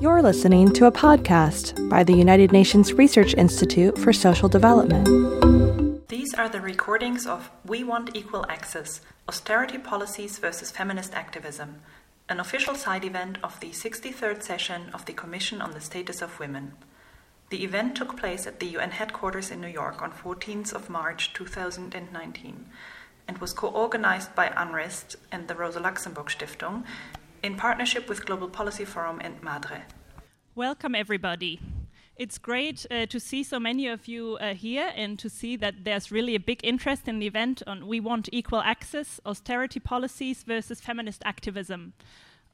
You're listening to a podcast by the United Nations Research Institute for Social Development. These are the recordings of We Want Equal Access Austerity Policies versus Feminist Activism, an official side event of the 63rd session of the Commission on the Status of Women. The event took place at the UN headquarters in New York on 14th of March 2019 and was co-organized by UNRISD and the Rosa Luxemburg Stiftung in partnership with Global Policy Forum and MADRE. Welcome, everybody. It's great uh, to see so many of you uh, here and to see that there's really a big interest in the event on We Want Equal Access, Austerity Policies versus Feminist Activism.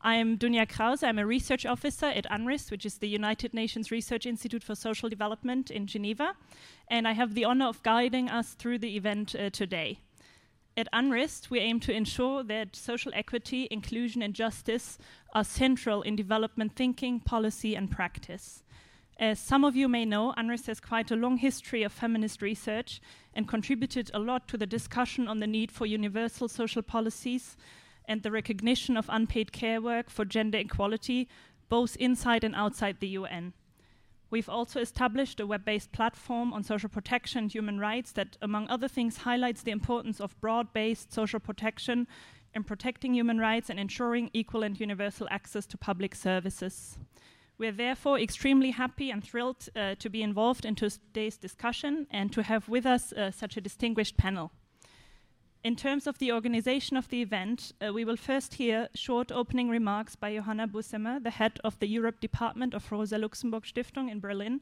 I'm Dunja Krause. I'm a research officer at UNRISD, which is the United Nations Research Institute for Social Development in Geneva, and I have the honor of guiding us through the event uh, today. At UNRISD, we aim to ensure that social equity, inclusion, and justice are central in development thinking, policy, and practice. As some of you may know, UNRISD has quite a long history of feminist research and contributed a lot to the discussion on the need for universal social policies and the recognition of unpaid care work for gender equality, both inside and outside the UN. We've also established a web based platform on social protection and human rights that, among other things, highlights the importance of broad based social protection in protecting human rights and ensuring equal and universal access to public services. We're therefore extremely happy and thrilled uh, to be involved in today's discussion and to have with us uh, such a distinguished panel. In terms of the organization of the event, uh, we will first hear short opening remarks by Johanna Bussemer, the head of the Europe Department of Rosa Luxemburg Stiftung in Berlin,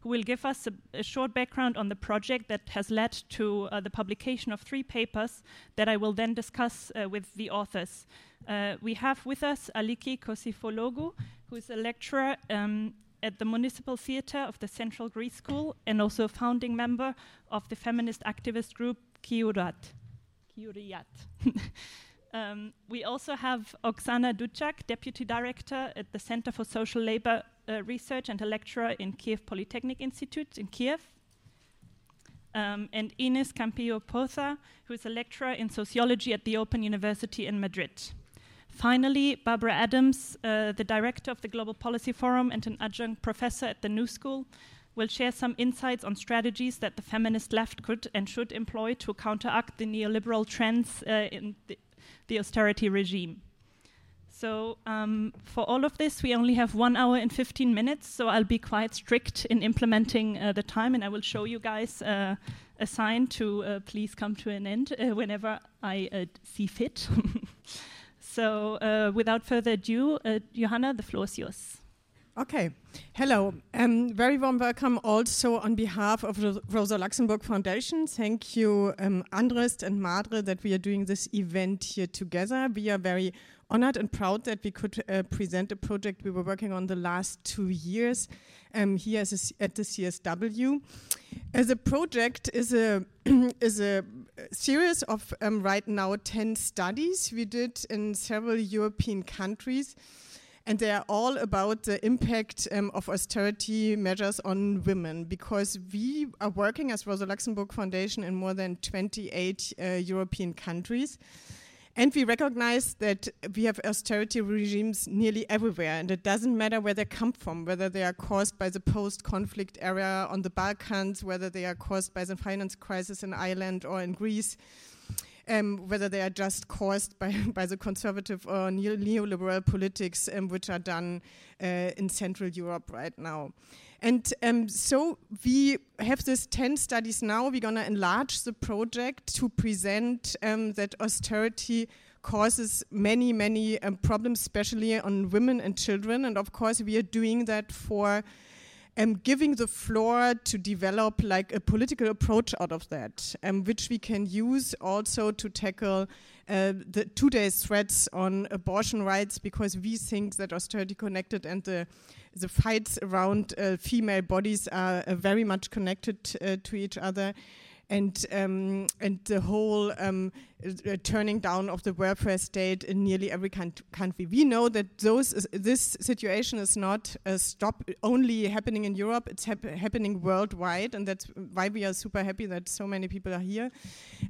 who will give us a, a short background on the project that has led to uh, the publication of three papers that I will then discuss uh, with the authors. Uh, we have with us Aliki Kosyfologou, who is a lecturer um, at the Municipal Theatre of the Central Greece School and also a founding member of the feminist activist group Kiurat. Kyriat. um, we also have Oksana Dutchak, Deputy Director at the Center for Social Labor uh, Research and a lecturer in Kiev Polytechnic Institute in Kiev. Um, and Ines Campillo Poza, who is a lecturer in sociology at the Open University in Madrid. Finally, Barbara Adams, uh, the director of the Global Policy Forum and an adjunct professor at the New School, will share some insights on strategies that the feminist left could and should employ to counteract the neoliberal trends uh, in the, the, austerity regime. So, um, for all of this, we only have one hour and 15 minutes, so I'll be quite strict in implementing uh, the time, and I will show you guys uh, a sign to uh, please come to an end uh, whenever I uh, see fit. so, without further ado, Johanna, the floor is yours. Okay. Hello. Um, very warm welcome also on behalf of the Rosa Luxemburg Foundation. Thank you, um, and Madre, that we are doing this event here together. We are very honored and proud that we could uh, present a project we were working on the last two years um, here at the CSW. As a project is a is a series of um, right now 10 studies we did in several European countries and they are all about the impact um, of austerity measures on women because we are working as Rosa Luxemburg Foundation in more than 28 uh, European countries. And we recognize that we have austerity regimes nearly everywhere, and it doesn't matter where they come from, whether they are caused by the post conflict area on the Balkans, whether they are caused by the finance crisis in Ireland or in Greece um, whether they are just caused by, by the conservative or neoliberal politics um, which are done uh, in Central Europe right now. And um, so we have these 10 studies now. We're going to enlarge the project to present um, that austerity causes many, many um, problems, especially on women and children. And of course, we are doing that for um, giving the floor to develop like a political approach out of that, um, which we can use also to tackle uh, the today's threats on abortion rights, because we think that austerity connected and the the fights around uh, female bodies are uh, very much connected uh, to each other. And um, and the whole um, uh, turning down of the welfare state in nearly every country. We know that those is, this situation is not uh, stop only happening in Europe; it's hap happening worldwide, and that's why we are super happy that so many people are here.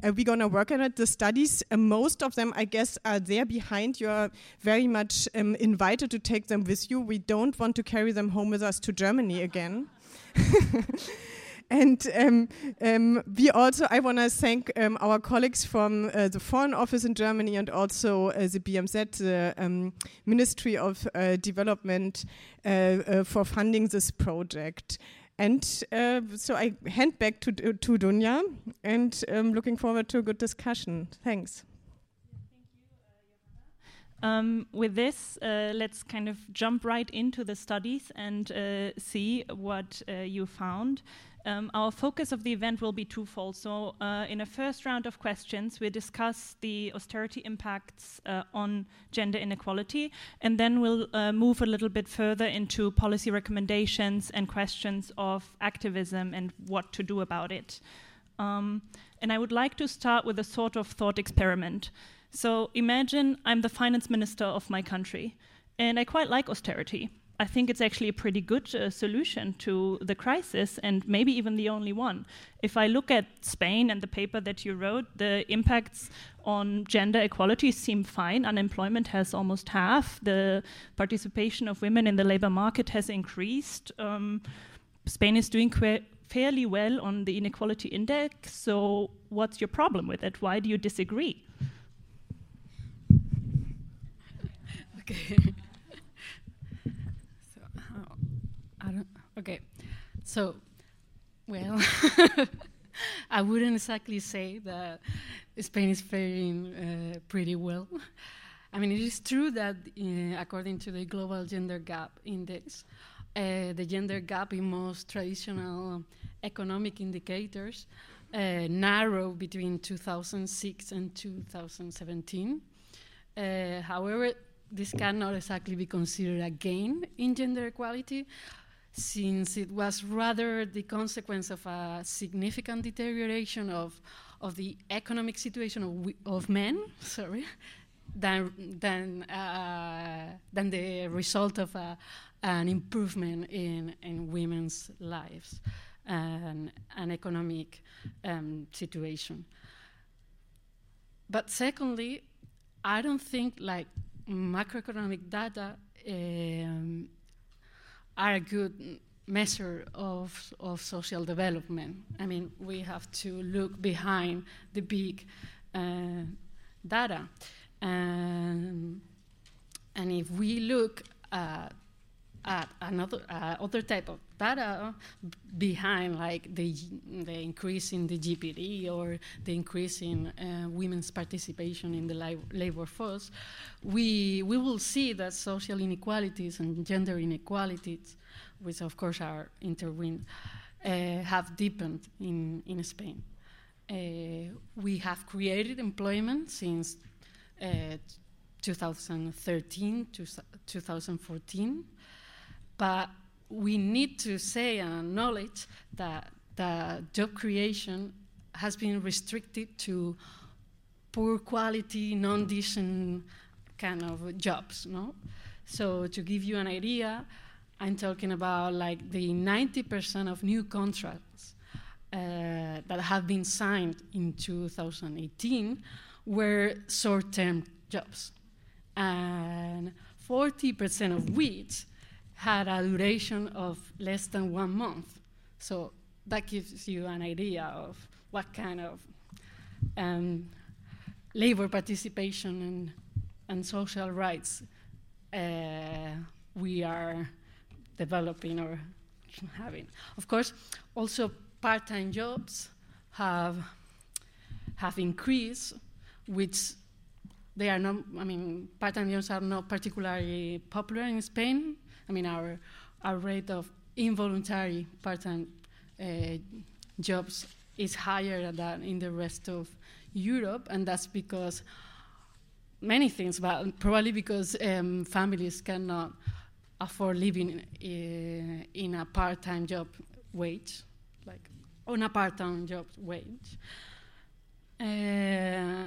Uh, we're gonna work on it. The studies, uh, most of them, I guess, are there behind. You are very much um, invited to take them with you. We don't want to carry them home with us to Germany again. And um, um, we also, I want to thank um, our colleagues from uh, the Foreign Office in Germany and also uh, the BMZ, the um, Ministry of uh, Development, uh, uh, for funding this project. And uh, so I hand back to, to Dunja and um, looking forward to a good discussion. Thanks. Um, with this, uh, let's kind of jump right into the studies and uh, see what uh, you found. Um, our focus of the event will be twofold. So, uh, in a first round of questions, we discuss the austerity impacts uh, on gender inequality, and then we'll uh, move a little bit further into policy recommendations and questions of activism and what to do about it. Um, and I would like to start with a sort of thought experiment. So, imagine I'm the finance minister of my country, and I quite like austerity. I think it's actually a pretty good uh, solution to the crisis and maybe even the only one. If I look at Spain and the paper that you wrote, the impacts on gender equality seem fine. Unemployment has almost half. The participation of women in the labor market has increased. Um, Spain is doing fairly well on the inequality index. So, what's your problem with it? Why do you disagree? Okay. So, well, I wouldn't exactly say that Spain is faring uh, pretty well. I mean, it is true that uh, according to the Global Gender Gap Index, uh, the gender gap in most traditional economic indicators uh, narrowed between 2006 and 2017. Uh, however, this cannot exactly be considered a gain in gender equality since it was rather the consequence of a significant deterioration of, of the economic situation of, of men, sorry, than, than, uh, than the result of a, an improvement in, in women's lives and an economic um, situation. But secondly, I don't think like macroeconomic data um, are a good measure of, of social development. I mean, we have to look behind the big uh, data. and if we look at, at another uh, other type of data behind, like the, the increase in the GDP or the increase in uh, women's participation in the labor force, we, we will see that social inequalities and gender inequalities, which of course are intertwined, uh, have deepened in, in Spain. Uh, we have created employment since uh, 2013 to 2014, but we need to say and acknowledge that the job creation has been restricted to poor quality, non-decent kind of jobs, no? So to give you an idea, I'm talking about like the 90% of new contracts uh, that have been signed in 2018 were short-term jobs, and 40% of which had a duration of less than one month. So that gives you an idea of what kind of um, labor participation and, and social rights uh, we are developing or having. Of course, also part-time jobs have have increased, which they are not. I mean, part-time jobs are not particularly popular in Spain I mean, our, our rate of involuntary part-time uh, jobs is higher than in the rest of Europe, and that's because many things, but probably because um, families cannot afford living uh, in a part-time job wage, like on a part-time job wage. Uh,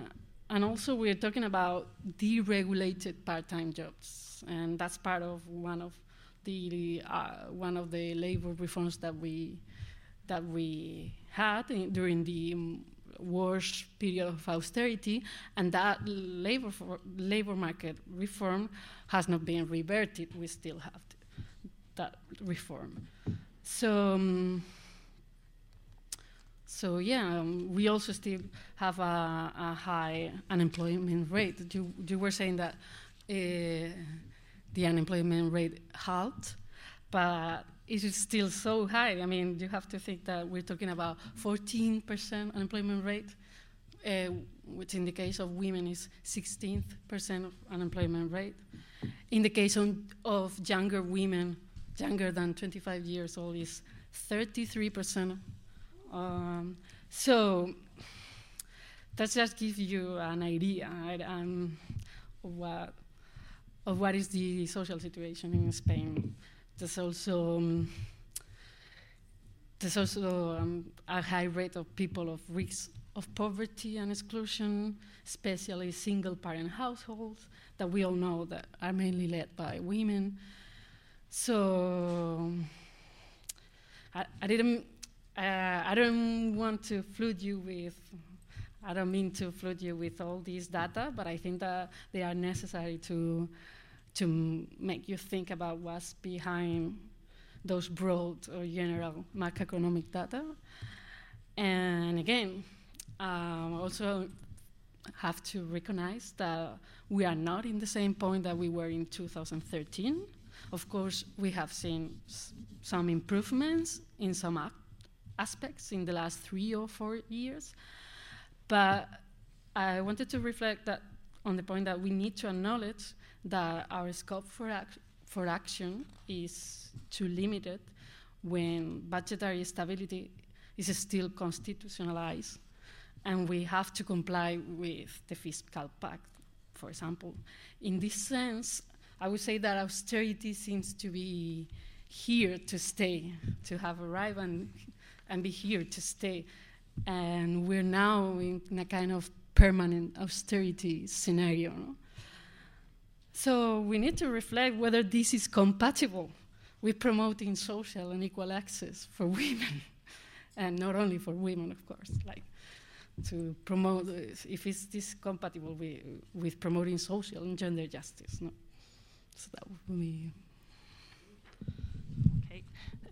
and also we're talking about deregulated part-time jobs, and that's part of one of the uh, one of the labor reforms that we that we had in, during the um, worst period of austerity, and that labor labor market reform has not been reverted. We still have that reform. So. Um, so yeah, um, we also still have a, a, high unemployment rate. You, you were saying that uh, the unemployment rate halved, but it is still so high. I mean, you have to think that we're talking about 14% unemployment rate, uh, which in the case of women is 16th percent of unemployment rate. In the case of, of younger women, younger than 25 years old, is 33% um, so that just gives you an idea right, um, what, of what is the social situation in Spain. There's also um, there's also um, a high rate of people of risk of poverty and exclusion, especially single-parent households that we all know that are mainly led by women. So I, I didn't uh, I don't want to flood you with, I don't mean to flood you with all these data, but I think that they are necessary to, to make you think about what's behind those broad or general macroeconomic data. And again, um, also have to recognize that we are not in the same point that we were in 2013. Of course, we have seen some improvements in some aspects in the last three or four years. But I wanted to reflect that on the point that we need to acknowledge that our scope for, ac for action is too limited when budgetary stability is still constitutionalized and we have to comply with the fiscal pact, for example. In this sense, I would say that austerity seems to be here to stay, to have arrived and and be here to stay. And we're now in a kind of permanent austerity scenario. No? So we need to reflect whether this is compatible with promoting social and equal access for women, and not only for women, of course. Like to promote, if it's this compatible with, with promoting social and gender justice. No? So that would be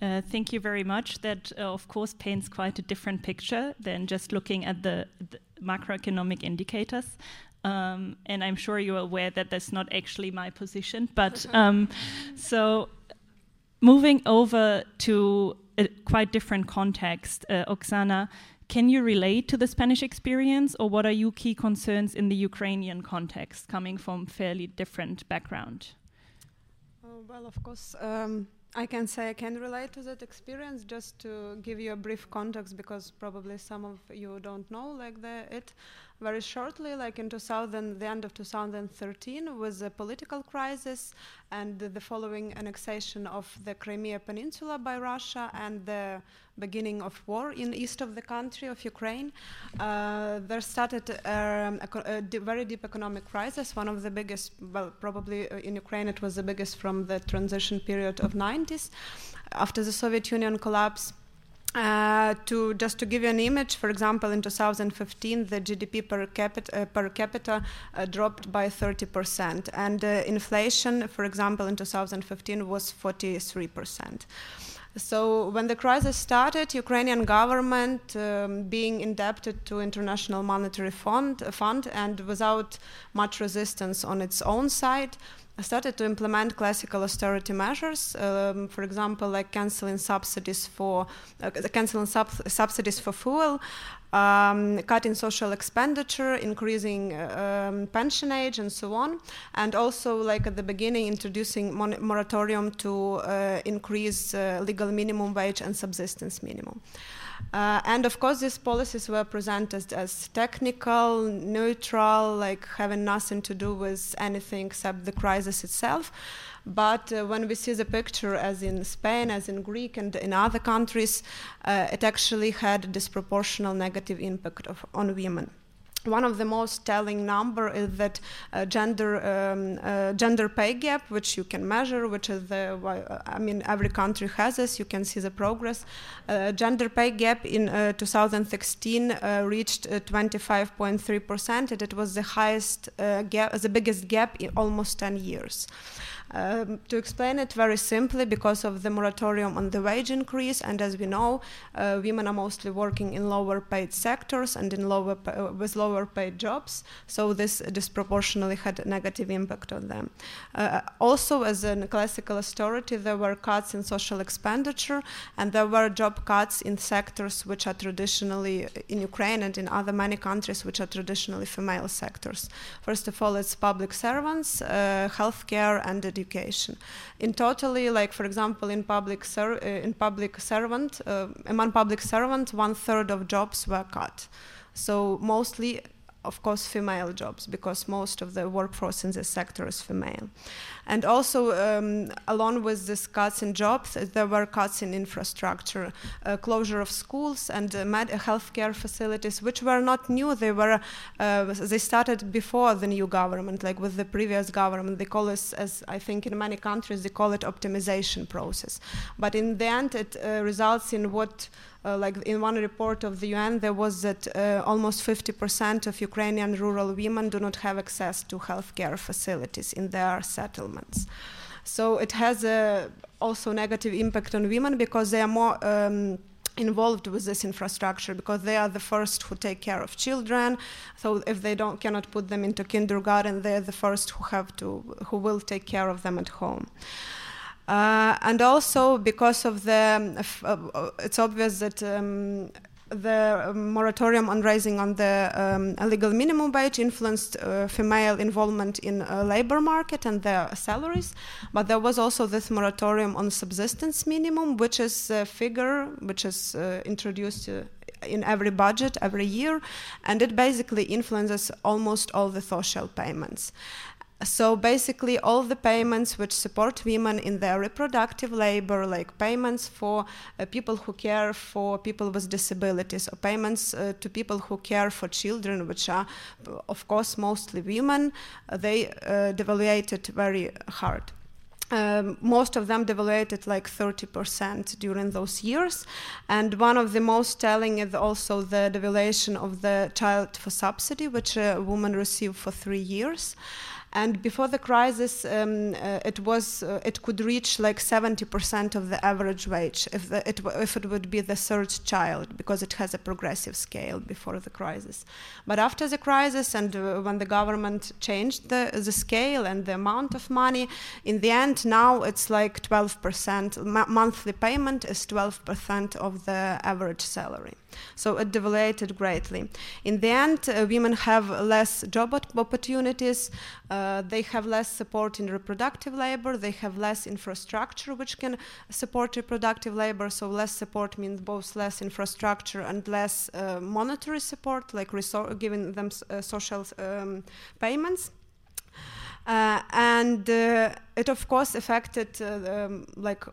uh, thank you very much. That, uh, of course, paints quite a different picture than just looking at the, the macroeconomic indicators. Um, and I'm sure you're aware that that's not actually my position. But um, so, moving over to a quite different context, uh, Oksana, can you relate to the Spanish experience, or what are your key concerns in the Ukrainian context, coming from fairly different background? Oh, well, of course. Um I can say I can relate to that experience just to give you a brief context because probably some of you don't know like the, it very shortly like in 2000 the end of 2013 was a political crisis and the following annexation of the Crimea Peninsula by Russia and the beginning of war in east of the country of Ukraine, uh, there started um, a, a very deep economic crisis, one of the biggest, well, probably uh, in Ukraine it was the biggest from the transition period of 90s. After the Soviet Union collapse, uh, to just to give you an image, for example, in 2015, the GDP per capita, uh, per capita uh, dropped by 30%, and uh, inflation, for example, in 2015 was 43 percent. So when the crisis started, Ukrainian government, um, being indebted to International Monetary Fund, Fund and without much resistance on its own side, started to implement classical austerity measures, um, for example, like canceling subsidies for uh, canceling sub subsidies for fuel, um, cutting social expenditure, increasing um, pension age, and so on, and also like at the beginning introducing moratorium to uh, increase uh, legal minimum wage and subsistence minimum. Uh, and of course, these policies were presented as technical, neutral, like having nothing to do with anything except the crisis itself. But uh, when we see the picture, as in Spain, as in Greek, and in other countries, uh, it actually had a disproportional negative impact of, on women one of the most telling number is that uh, gender um, uh, gender pay gap, which you can measure, which is the I mean every country has this. You can see the progress. Uh, gender pay gap in uh, 2016 uh, reached 25.3 uh, percent, and it was the highest gap, the biggest gap in almost 10 years. Um, to explain it very simply, because of the moratorium on the wage increase, and as we know, uh, women are mostly working in lower paid sectors and in lower uh, with lower paid jobs, so this disproportionately had a negative impact on them. Uh, also, as a classical austerity, there were cuts in social expenditure, and there were job cuts in sectors which are traditionally in Ukraine and in other many countries which are traditionally female sectors. First of all, it's public servants, uh, healthcare, and education education. In totally, like for example, in public ser- uh, in public servant, uh, among public servants, one third of jobs were cut. So mostly of course, female jobs because most of the workforce in this sector is female. And also, um, along with these cuts in jobs, there were cuts in infrastructure, uh, closure of schools and uh, med- healthcare facilities, which were not new. They were uh, they started before the new government, like with the previous government. They call it, as I think in many countries, they call it optimization process. But in the end, it uh, results in what uh, like in one report of the UN, there was that uh, almost 50% of Ukrainian rural women do not have access to healthcare facilities in their settlements. So it has a also negative impact on women because they are more um, involved with this infrastructure because they are the first who take care of children so if they don't cannot put them into kindergarten they're the first who have to who will take care of them at home uh, and also because of the, uh, it's obvious that um, the moratorium on raising on the um, legal minimum wage influenced uh, female involvement in uh, labor market and their salaries. But there was also this moratorium on subsistence minimum which is a figure which is uh, introduced uh, in every budget every year. And it basically influences almost all the social payments so basically, all the payments which support women in their reproductive labor, like payments for uh, people who care for people with disabilities, or payments uh, to people who care for children, which are, of course, mostly women, uh, they uh, devaluated very hard. Um, most of them devaluated like 30% during those years. And one of the most telling is also the devaluation of the child for subsidy, which a woman received for three years. And before the crisis, um, uh, it was uh, it could reach like 70% of the average wage if the, it if it would be the third child because it has a progressive scale before the crisis. But after the crisis and uh, when the government changed the the scale and the amount of money, in the end now it's like 12%. M- monthly payment is 12% of the average salary. So it devaluated greatly. In the end, uh, women have less job opportunities, uh, they have less support in reproductive labor, they have less infrastructure which can support reproductive labor. So less support means both less infrastructure and less uh, monetary support, like giving them uh, social um, payments. Uh, and uh, it of course affected uh, um, like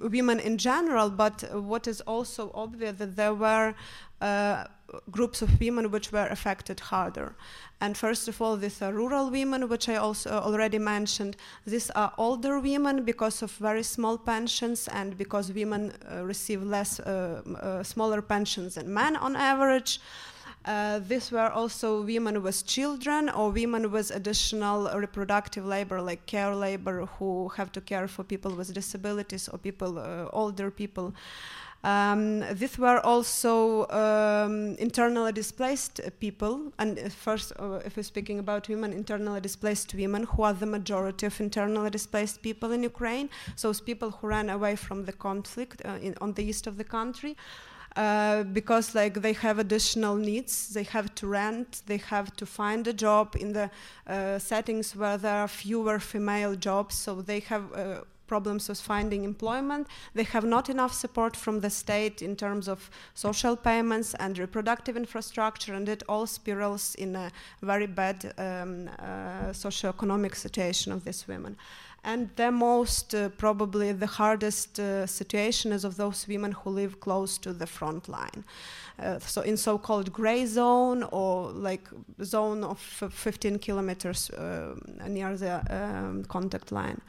women in general but what is also obvious that there were uh, groups of women which were affected harder. And first of all these are rural women which i also already mentioned. These are older women because of very small pensions and because women uh, receive less uh, smaller pensions than men on average uh, these were also women with children or women with additional reproductive labor, like care labor, who have to care for people with disabilities or people, uh, older people. Um, these were also um, internally displaced people, and first, uh, if we're speaking about women, internally displaced women, who are the majority of internally displaced people in Ukraine, so people who ran away from the conflict uh, in, on the east of the country. Uh, because like they have additional needs they have to rent they have to find a job in the uh, settings where there are fewer female jobs so they have uh, problems with finding employment. They have not enough support from the state in terms of social payments and reproductive infrastructure, and it all spirals in a very bad um, uh, socioeconomic situation of these women. And the most, uh, probably the hardest uh, situation is of those women who live close to the front line. Uh, so in so-called gray zone or like zone of 15 kilometers uh, near the um, contact line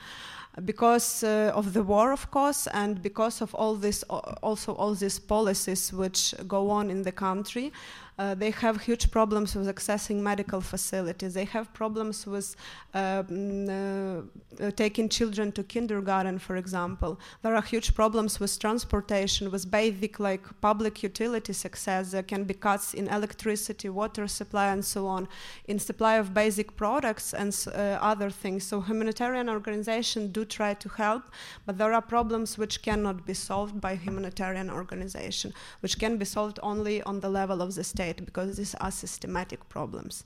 because uh, of the war, of course, and because of all this, also all these policies which go on in the country, uh, they have huge problems with accessing medical facilities. They have problems with um, uh, taking children to kindergarten, for example. There are huge problems with transportation, with basic like public utilities There can be cuts in electricity, water supply, and so on, in supply of basic products and uh, other things. So humanitarian organizations do try to help, but there are problems which cannot be solved by humanitarian organization, which can be solved only on the level of the state state because these are systematic problems.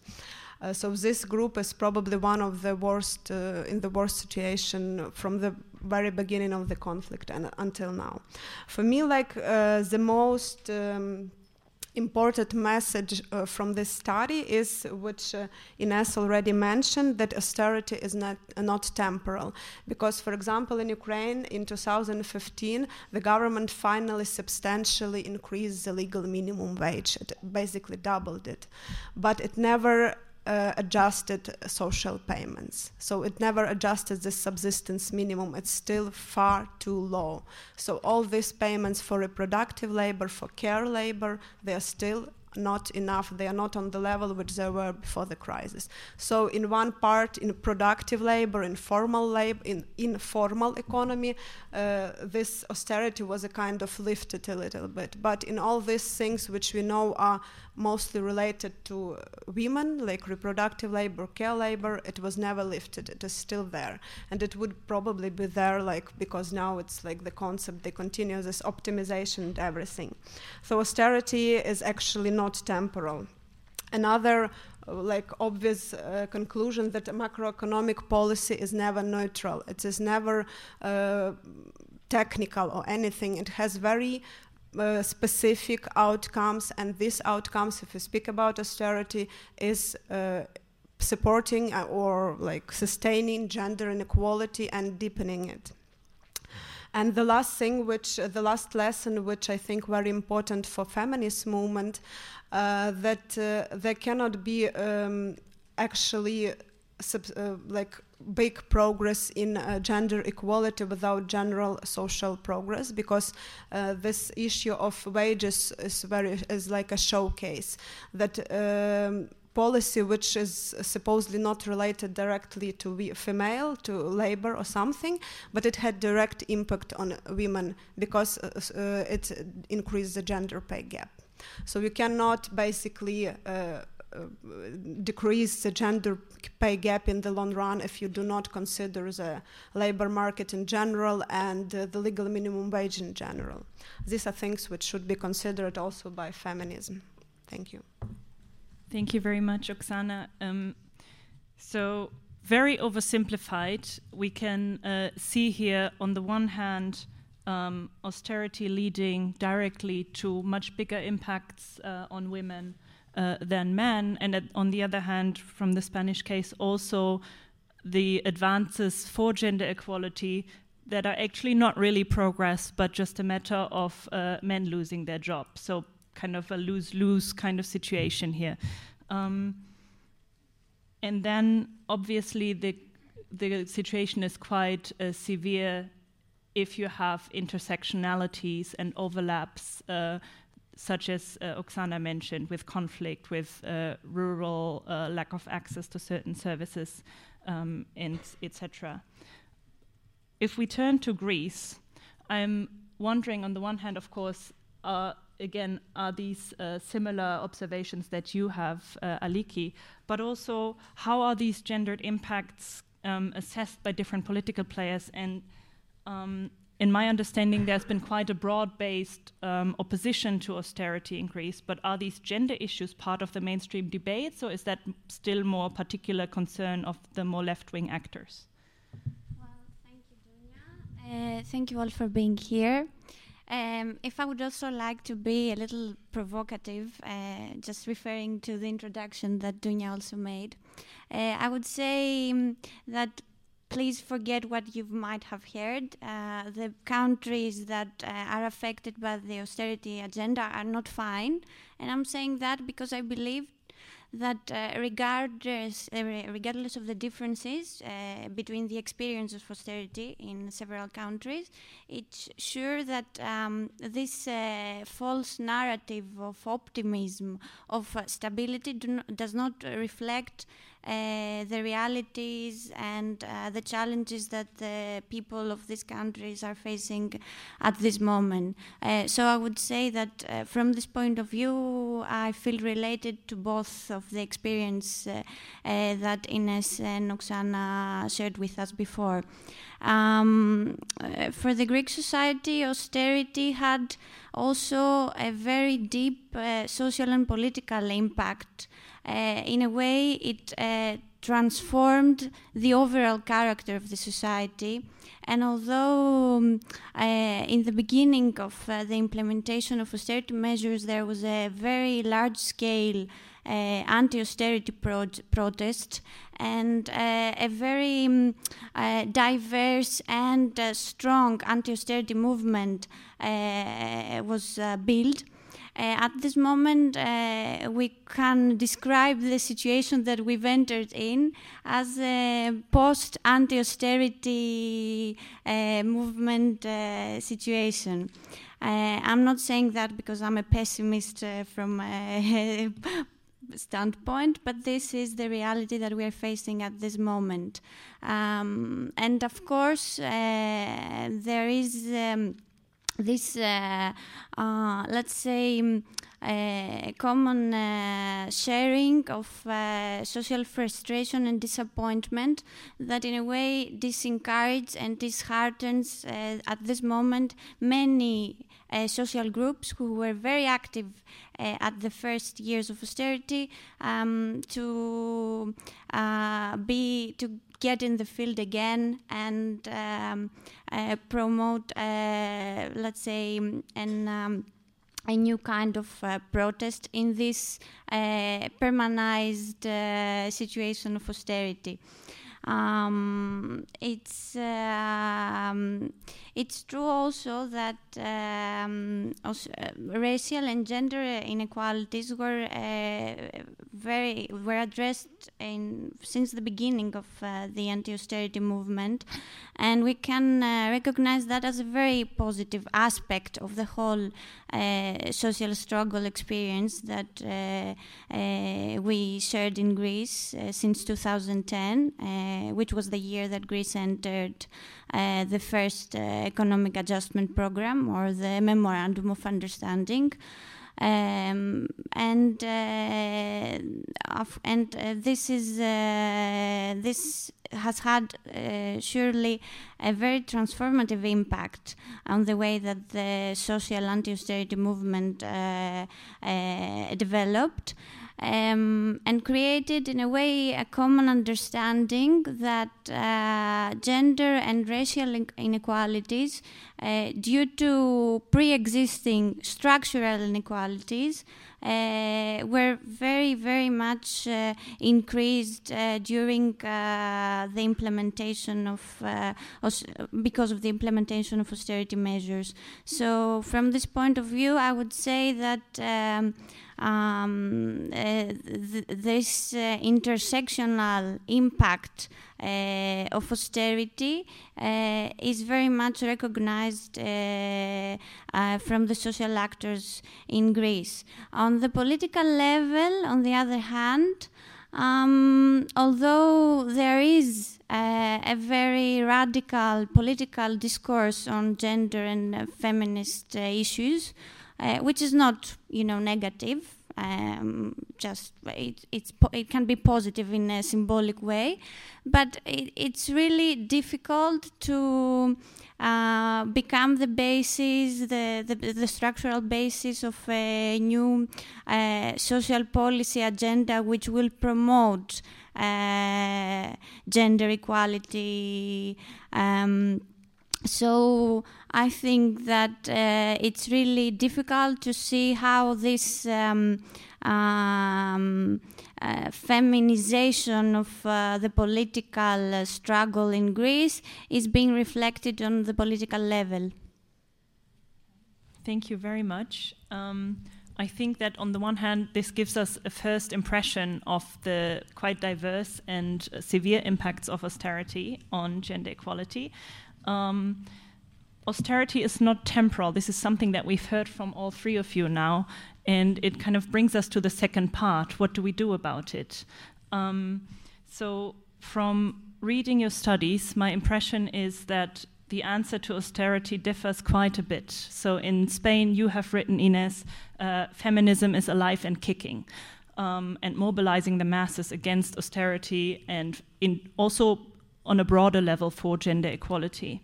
Uh, so this group is probably one of the worst uh, in the worst situation from the very beginning of the conflict and until now. For me, like uh, the most um, important message uh, from this study is, which uh, Ines already mentioned, that austerity is not, uh, not temporal. Because, for example, in Ukraine in 2015, the government finally substantially increased the legal minimum wage. It basically doubled it. But it never uh, adjusted social payments. So it never adjusted the subsistence minimum. It's still far too low. So all these payments for reproductive labor, for care labor, they are still not enough. They are not on the level which they were before the crisis. So, in one part, in productive labor, in formal labor, in informal economy, uh, this austerity was a kind of lifted a little bit. But in all these things which we know are mostly related to women, like reproductive labor, care labor, it was never lifted. It is still there, and it would probably be there, like because now it's like the concept. They continue this optimization and everything. So austerity is actually not not temporal. Another uh, like obvious uh, conclusion that macroeconomic policy is never neutral. It is never uh, technical or anything. It has very uh, specific outcomes, and these outcomes, if we speak about austerity, is uh, supporting uh, or like sustaining gender inequality and deepening it. And the last thing, which uh, the last lesson, which I think very important for feminist movement, uh, that uh, there cannot be um, actually uh, like big progress in uh, gender equality without general social progress because uh, this issue of wages is very is like a showcase that um, policy which is supposedly not related directly to female, to labor or something, but it had direct impact on women because uh, uh, it increased the gender pay gap. So you cannot basically uh, decrease the gender pay gap in the long run if you do not consider the labor market in general and uh, the legal minimum wage in general. These are things which should be considered also by feminism. Thank you. Thank you very much, Oksana. Um, so, very oversimplified, we can uh, see here on the one hand um, austerity leading directly to much bigger impacts uh, on women uh, than men, and at, on the other hand, from the Spanish case, also the advances for gender equality that are actually not really progress, but just a matter of uh, men losing their job. So kind of a lose lose kind of situation here. Um, and then obviously the the situation is quite uh, severe if you have intersectionalities and overlaps, uh, such as uh, Oksana mentioned, with conflict, with uh, rural uh, lack of access to certain services, um, and etc. If we turn to Greece, I'm wondering, on the one hand, of course, again, are these uh, similar observations that you have, uh, Aliki, but also how are these gendered impacts um, assessed by different political players? And um, in my understanding, there's been quite a broad based um, opposition to austerity in Greece, but are these gender issues part of the mainstream debates, or is that still more particular concern of the more left wing actors? Well, thank you, Dunja. Uh, thank you all for being here. Um, if I would also like to be a little provocative, uh, just referring to the introduction that Dunja also made, uh, I would say um, that please forget what you might have heard. Uh, the countries that uh, are affected by the austerity agenda are not fine. And I'm saying that because I believe that uh, regardless, uh, regardless of the differences uh, between the experience of austerity in several countries, it's sure that um, this uh, false narrative of optimism, of stability, do does not reflect the realities and uh, the challenges that the people of these countries are facing at this moment. Uh, so I would say that uh, from this point of view, I feel related to both of the experience uh, uh, that Ines and Oksana shared with us before. Um, for the Greek society, austerity had also a very deep social and political impact. Uh, in a way, it uh, transformed the overall character of the society. And although um, uh, in the beginning of uh, the implementation of austerity measures, there was a very large scale uh, anti austerity pro- protest and uh, a very um, diverse and strong anti austerity movement was built. Uh, at this moment, uh, we can describe the situation that we've entered in as a post anti austerity uh, movement situation. Uh, I'm not saying that because I'm a pessimist uh, from standpoint, but this is the reality that we are facing at this moment. Um, and of course, uh, there is. Um, this, uh, uh, let's say, um, common uh, sharing of uh, social frustration and disappointment that, in a way, disencourages and disheartens uh, at this moment many social groups who were very active at the first years of austerity um, to be to get in the field again and um, uh, promote, uh, let's say, an um, a new kind of uh, protest in this uh, permanized uh, situation of austerity. Um, it's um, it's true also that um, also, uh, racial and gender inequalities were uh, very were addressed in since the beginning of uh, the anti-austerity movement, and we can uh, recognize that as a very positive aspect of the whole uh, social struggle experience that uh, we shared in Greece since 2010, which was the year that Greece entered the first economic adjustment program or the memorandum of understanding. Um, and uh, and uh, this is uh, this has had uh, surely a very transformative impact on the way that the social anti-austerity movement uh, uh, developed um, and created, in a way, a common understanding that uh, gender and racial inequalities, uh, due to pre existing structural inequalities, uh, were very, very much uh, increased uh, during uh, the implementation of, because of the implementation of austerity measures. So, from this point of view, I would say that. Um, um, uh, th- this uh, intersectional impact uh, of austerity uh, is very much recognized uh, uh, from the social actors in Greece. On the political level, on the other hand, um, although there is a very radical political discourse on gender and feminist issues, uh, which is not, you know, negative. Um, just it, it can be positive in a symbolic way, but it, it's really difficult to uh, become the basis, the, the, the, structural basis of a new uh, social policy agenda which will promote uh, gender equality. Um, so I think that uh, it's really difficult to see how this um, um, uh, feminization of uh, the political uh, struggle in Greece is being reflected on the political level. Thank you very much. Um, I think that on the one hand, this gives us a first impression of the quite diverse and severe impacts of austerity on gender equality. Um, austerity is not temporal. This is something that we've heard from all three of you now, and it kind of brings us to the second part. What do we do about it? Um, so, from reading your studies, my impression is that the answer to austerity differs quite a bit. So in Spain, you have written, Ines, uh, feminism is alive and kicking. Um, and mobilizing the masses against austerity and in also on a broader level for gender equality.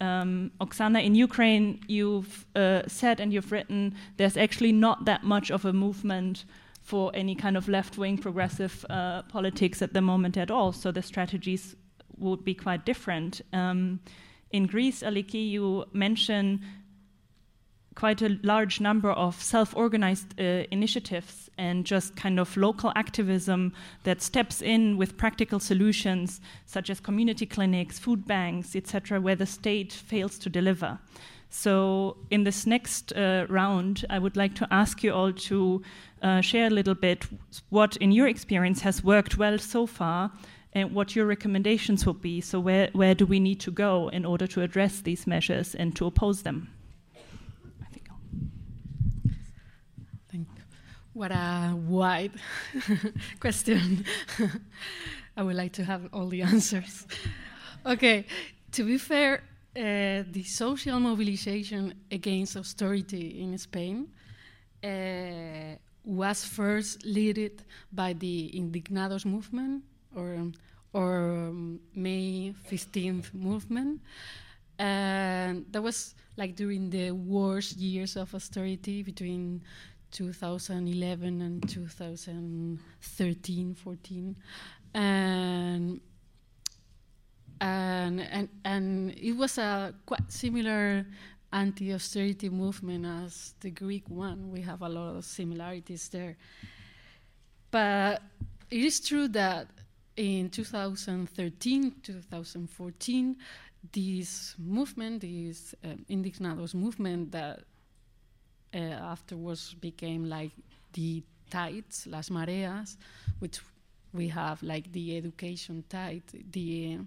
Um, Oksana, in Ukraine, you've uh, said and you've written there's actually not that much of a movement for any kind of left wing progressive uh, politics at the moment at all, so the strategies would be quite different. Um, in Greece, Aliki, you mention quite a large number of self organized uh, initiatives and just kind of local activism that steps in with practical solutions such as community clinics, food banks, etc., where the state fails to deliver. So, in this next uh, round, I would like to ask you all to uh, share a little bit what, in your experience, has worked well so far and what your recommendations would be. So, where, where do we need to go in order to address these measures and to oppose them? Thank you. What a wide question. I would like to have all the answers. okay, to be fair, uh, the social mobilization against austerity in Spain uh, was first led by the Indignados movement or or um, May 15th movement. And that was like during the worst years of austerity between 2011 and 2013, 14. And and and and it was a quite similar anti-austerity movement as the Greek one. We have a lot of similarities there. But it is true that in 2013, 2014, this movement, this uh, Indignados movement that uh, afterwards became like the tides, las mareas, which we have like the education tide, the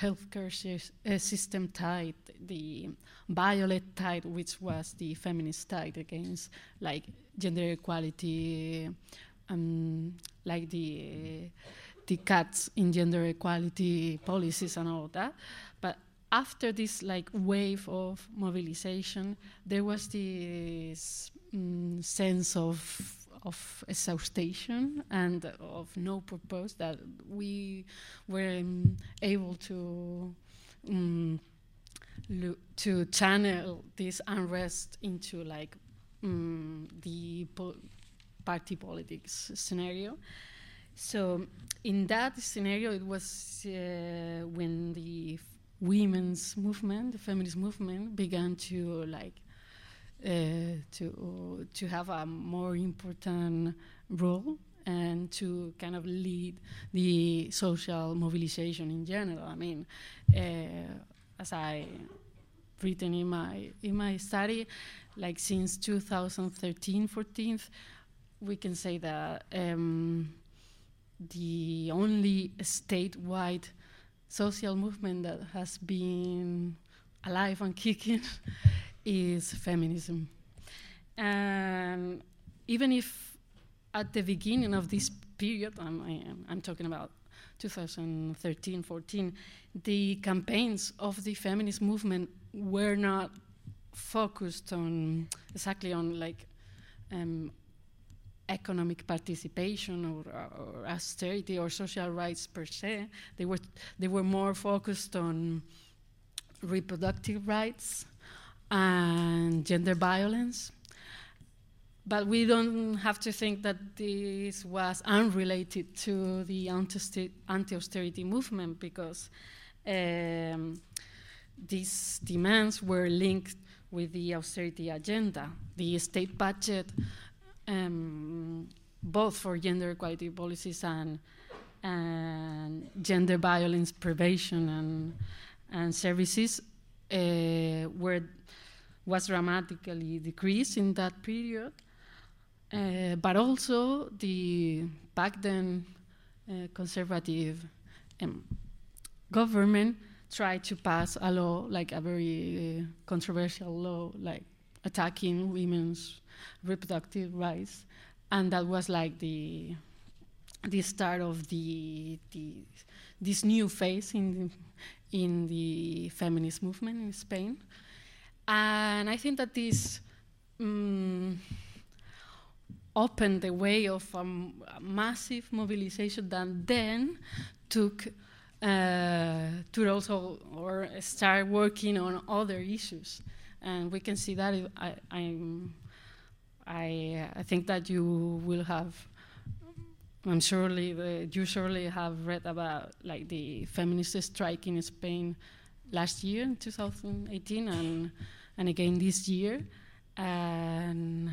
healthcare uh, system tide, the violet tide, which was the feminist tide against like gender equality, um, like the the cuts in gender equality policies and all that. After this like wave of mobilization, there was this mm, sense of of exhaustion and of no purpose that we were um, able to um, to channel this unrest into like um, the po party politics scenario. So in that scenario, it was uh, when the women's movement, the feminist movement, began to like uh, to to have a more important role and to kind of lead the social mobilization in general. I mean, uh, as I written in my in my study, like since 2013, 14, we can say that. Um, the only statewide social movement that has been alive and kicking is feminism. And even if at the beginning of this period, I'm, I'm talking about 2013 14, the campaigns of the feminist movement were not focused on exactly on like um, economic participation or, or, austerity or social rights per se. They were they were more focused on reproductive rights and gender violence. But we don't have to think that this was unrelated to the anti-austerity movement because um, these demands were linked with the austerity agenda, the state budget, um, both for gender equality policies and, and gender violence prevention and, and services, uh, were, was dramatically decreased in that period. Uh, but also the back then uh, conservative um, government tried to pass a law, like a very uh, controversial law, like attacking women's reproductive rights, and that was like the the start of the, the this new phase in the, in the feminist movement in Spain, and I think that this. Um, opened the way of a massive mobilization that then took uh, to also or start working on other issues, and we can see that I, I'm, I, I think that you will have. I'm surely the, you surely have read about like the feminist strike in Spain last year in 2018 and and again this year and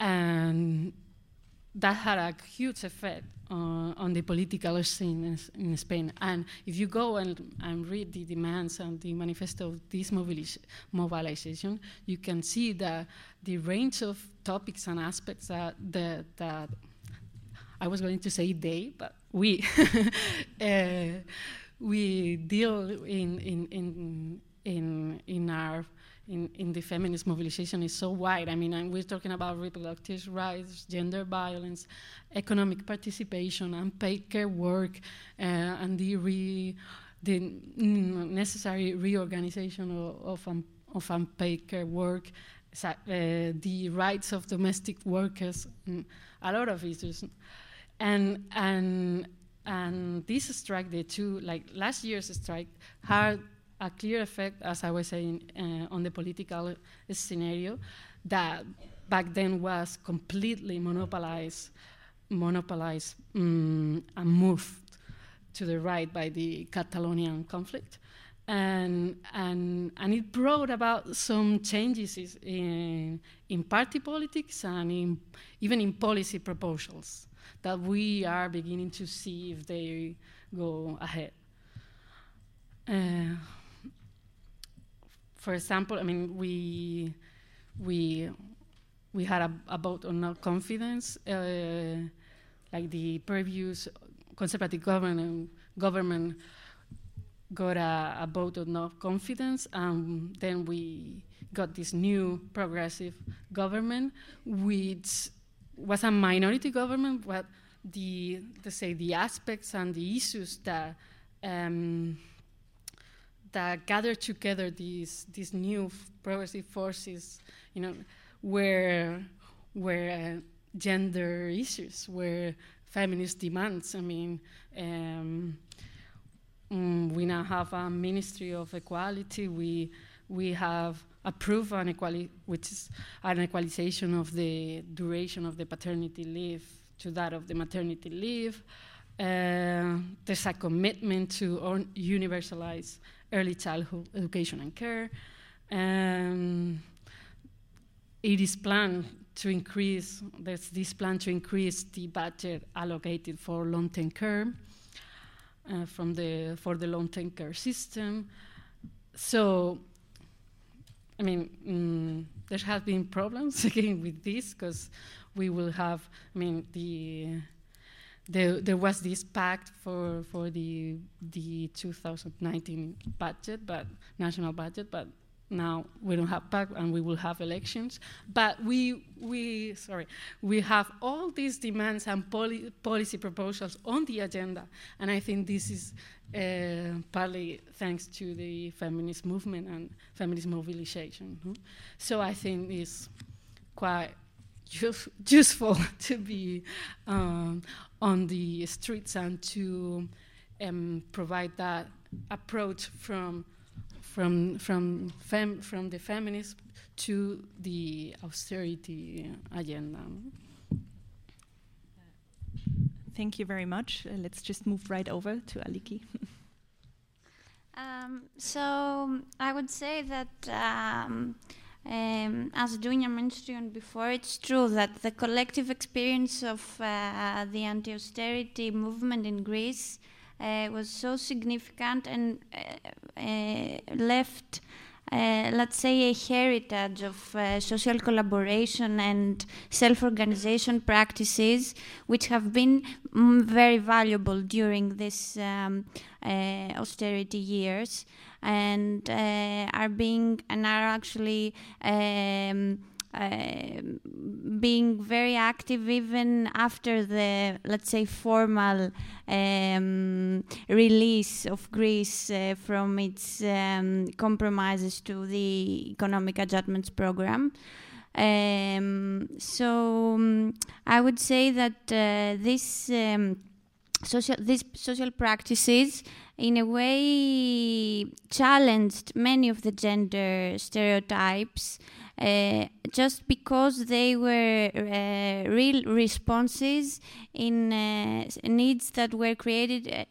and that had a huge effect uh, on the political scene in, in, Spain. And if you go and, and, read the demands and the manifesto of this mobilization, you can see that the range of topics and aspects that, that, that I was going to say they, but we uh, we deal in in in in in our in, in the feminist mobilization is so wide. I mean, we're talking about reproductive rights, gender violence, economic participation, unpaid care work, uh, and the, re, the necessary reorganization of, of, um, of unpaid care work, uh, the rights of domestic workers, a lot of issues. And, and, and this strike, the two, like last year's strike, had a clear effect, as I was saying, uh, on the political scenario that back then was completely monopolized, monopolized um, and moved to the right by the Catalonian conflict. And, and, and it brought about some changes in, in party politics and in, even in policy proposals that we are beginning to see if they go ahead. Uh, for example, I mean, we we we had a, a vote on no confidence, uh, like the previous conservative government government got a, a vote of no confidence, and then we got this new progressive government, which was a minority government, but the let's say the aspects and the issues that um, that gathered together these these new progressive forces, you know, where where uh, gender issues, where feminist demands. I mean, um, um, we now have a Ministry of Equality. We we have approved an equality, which is an equalization of the duration of the paternity leave to that of the maternity leave. Uh, there's a commitment to universalize early childhood education and care. Um, it is planned to increase, there's this plan to increase the budget allocated for long-term care uh, from the, for the long-term care system. So, I mean, mm, there have been problems again with this because we will have, I mean, the there, there was this pact for, for the, the 2019 budget, but national budget, but now we don't have pact and we will have elections. But we, we, sorry, we have all these demands and poli policy proposals on the agenda, and I think this is uh, partly thanks to the feminist movement and feminist mobilization. So I think it's quite useful to be um, on the streets and to um, provide that approach from from from fem from the feminist to the austerity agenda. Thank you very much. Uh, let's just move right over to Aliki. Um, so I would say that, um, as Dunja mentioned before, it's true that the collective experience of uh, the anti-austerity movement in Greece uh, was so significant and uh, uh left uh, let's say, a heritage of uh, social collaboration and self organization practices, which have been mm, very valuable during these um, uh, austerity years and uh, are being and are actually. Um, uh, being very active even after the, let's say, formal um, release of Greece uh, from its um, compromises to the economic adjustments program. Um, so um, I would say that uh, this um, social these social practices in a way challenged many of the gender stereotypes uh, just because they were uh, real responses in uh, needs that were created uh,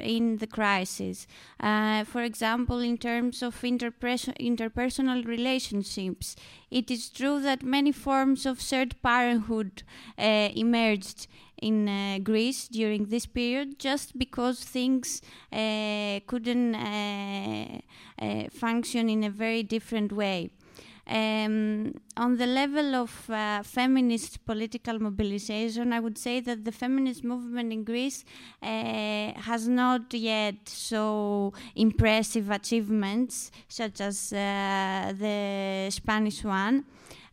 in the crisis. For example, in terms of interpersonal relationships, it is true that many forms of shared parenthood emerged in uh, Greece during this period just because things uh, couldn't uh, function in a very different way. Um, on the level of uh, feminist political mobilization, I would say that the feminist movement in Greece uh, has not yet so impressive achievements such as uh, the Spanish one.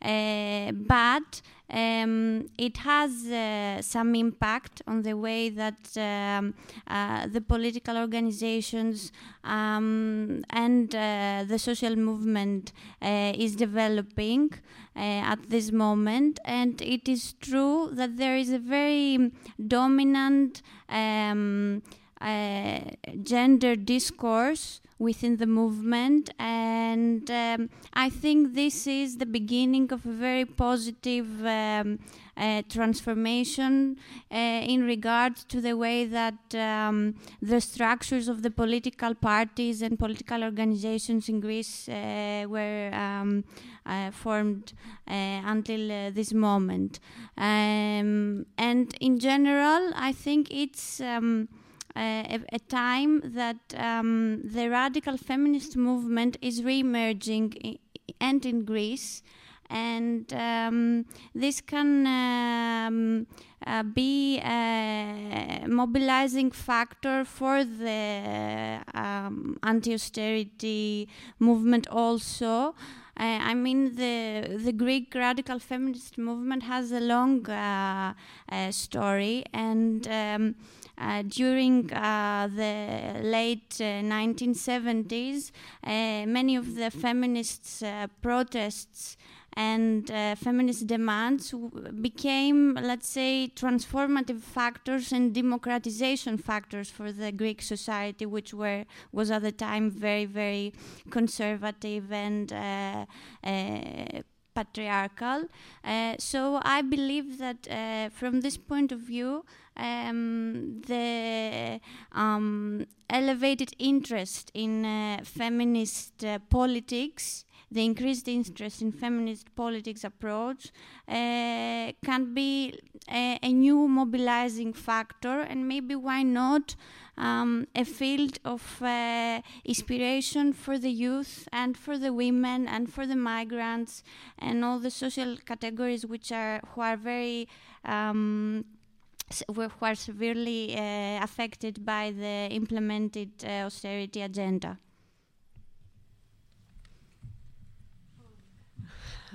Uh, but um, it has uh, some impact on the way that um, uh, the political organizations um, and uh, the social movement uh, is developing uh, at this moment. And it is true that there is a very dominant um, gender discourse within the movement. And um, I think this is the beginning of a very positive um, uh, transformation uh, in regard to the way that um, the structures of the political parties and political organizations in Greece uh, were um, uh, formed uh, until uh, this moment. Um, and in general, I think it's um, a, a, time that um, the radical feminist movement is re-emerging and in Greece and um, this can um, uh, be a mobilizing factor for the um, anti-austerity movement also. Uh, I mean, the the Greek radical feminist movement has a long uh, uh story, and um, uh, during uh, the late 1970s, many of the feminists protests and uh, feminist demands became, let's say, transformative factors and democratization factors for the Greek society, which were was at the time very, very conservative and uh, uh, patriarchal. Uh, so I believe that uh, from this point of view, um, the um, elevated interest in uh, feminist politics the increased interest in feminist politics approach uh, can be a, a, new mobilizing factor, and maybe why not um, a field of uh, inspiration for the youth and for the women and for the migrants and all the social categories which are who are very are severely uh, affected by the implemented uh, austerity agenda.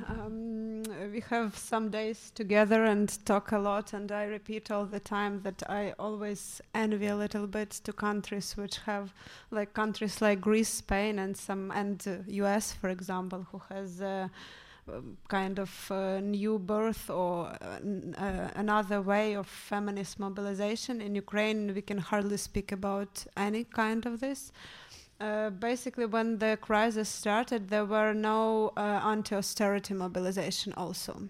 Um, we have some days together and talk a lot, and I repeat all the time that I always envy a little bit to countries which have, like countries like Greece, Spain, and some and uh, U.S. for example, who has. Kind of uh, new birth or uh, uh, another way of feminist mobilization. In Ukraine, we can hardly speak about any kind of this. Uh, basically, when the crisis started, there were no uh, anti-austerity mobilization. Also,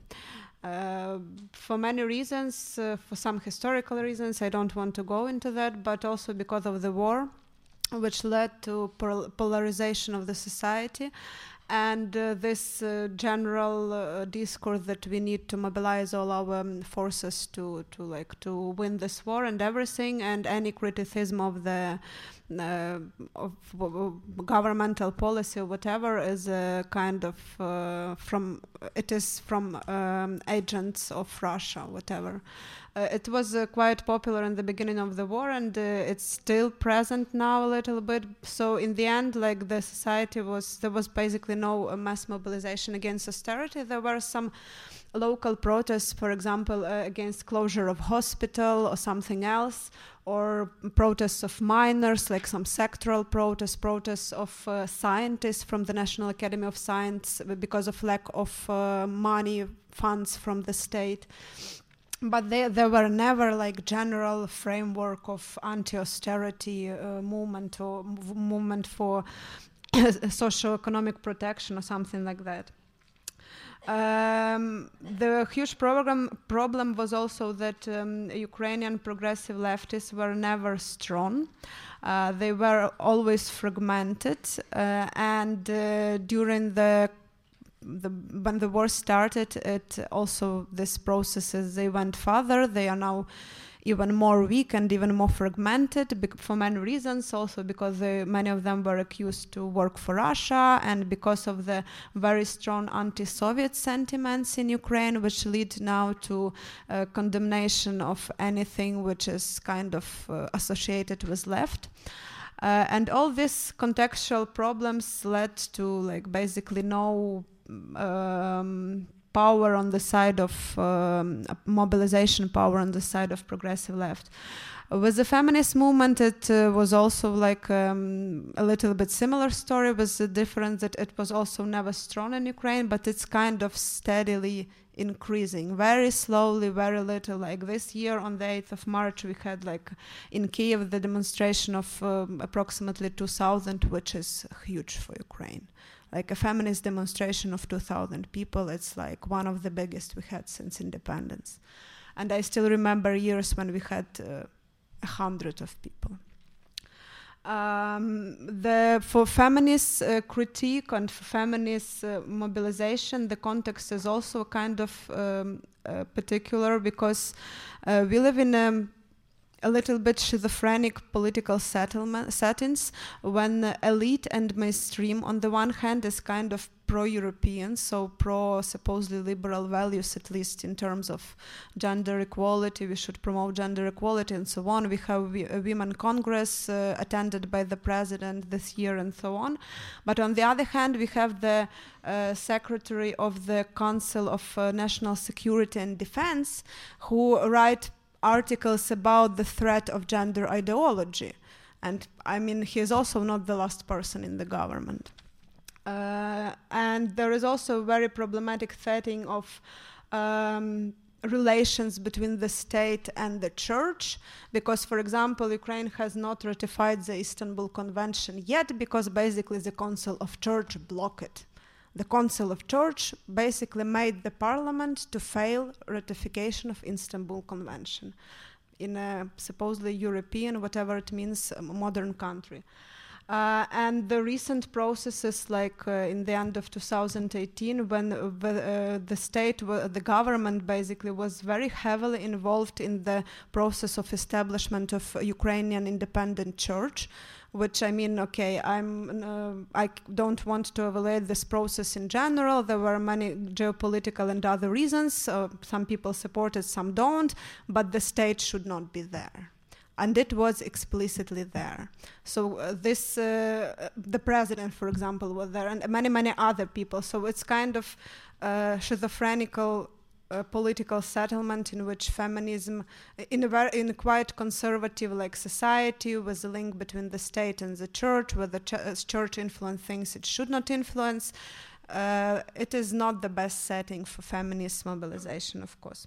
uh, for many reasons, for some historical reasons, I don't want to go into that, but also because of the war. which led to pol- polarization of the society and uh, this uh, general uh, discourse that we need to mobilize all our um, forces to to like to win this war and everything and any criticism of the uh, of, governmental policy or whatever is a kind of uh, from it is from um, agents of Russia whatever. Uh, it was uh, quite popular in the beginning of the war and uh, it's still present now a little bit. So in the end like the society was there was basically no uh, mass mobilization against austerity. There were some local protests for example uh, against closure of hospital or something else or protests of miners like some sectoral protests protests of uh, scientists from the national academy of science because of lack of money funds from the state but they, there were never like general framework of anti-austerity uh, movement or movement for socio-economic protection or something like that. Um, the huge program problem was also that um, Ukrainian progressive leftists were never strong. Uh, they were always fragmented, uh, and uh, during the the, when the war started, it also these processes they went further. They are now even more weak and even more fragmented for many reasons. Also because they, many of them were accused to work for Russia, and because of the very strong anti-Soviet sentiments in Ukraine, which lead now to uh, condemnation of anything which is kind of uh, associated with left. Uh, and all these contextual problems led to like basically no um, power on the side of um, mobilization power on the side of progressive left. With the feminist movement, it uh, was also like um, a little bit similar story, with the difference that it was also never strong in Ukraine, but it's kind of steadily increasing very slowly, very little. Like this year, on the 8th of March, we had like in Kiev the demonstration of um, approximately 2,000, which is huge for Ukraine like a feminist demonstration of 2000 people it's like one of the biggest we had since independence. And i still remember years when we had uh, a hundred of people. Um, the for feminist uh, critique and for feminist uh, mobilization, the context is also kind of um, uh, particular because uh, we live in a a little bit schizophrenic political settlement settings when elite and mainstream on the one hand is kind of pro-European, so pro supposedly liberal values, at least in terms of gender equality. We should promote gender equality and so on. We have a women congress uh, attended by the president this year and so on. But on the other hand, we have the uh, secretary of the Council of uh, National Security and Defense who write articles about the threat of gender ideology. And I mean, he is also not the last person in the government. Uh, and there is also a very problematic setting of um, relations between the state and the church because for example ukraine has not ratified the istanbul convention yet because basically the council of church blocked it the Council of Church basically made the parliament to fail ratification of Istanbul Convention in a supposedly European, whatever it means, modern country. Uh, and the recent processes, like uh, in the end of 2018, when uh, the, the state, the government basically was very heavily involved in the process of establishment of Ukrainian independent church, which I mean, okay, I'm, uh, I don't want to evaluate this process in general. There were many geopolitical and other reasons. Uh, some people support it, some don't, but the state should not be there. And it was explicitly there. So uh, this, uh, the president, for example, was there, and many, many other people. So it's kind of uh, schizophrenical a political settlement in which feminism, in a very, in a quite conservative like society, with a link between the state and the church, where the ch- uh, church influence things it should not influence, uh, it is not the best setting for feminist mobilization, of course.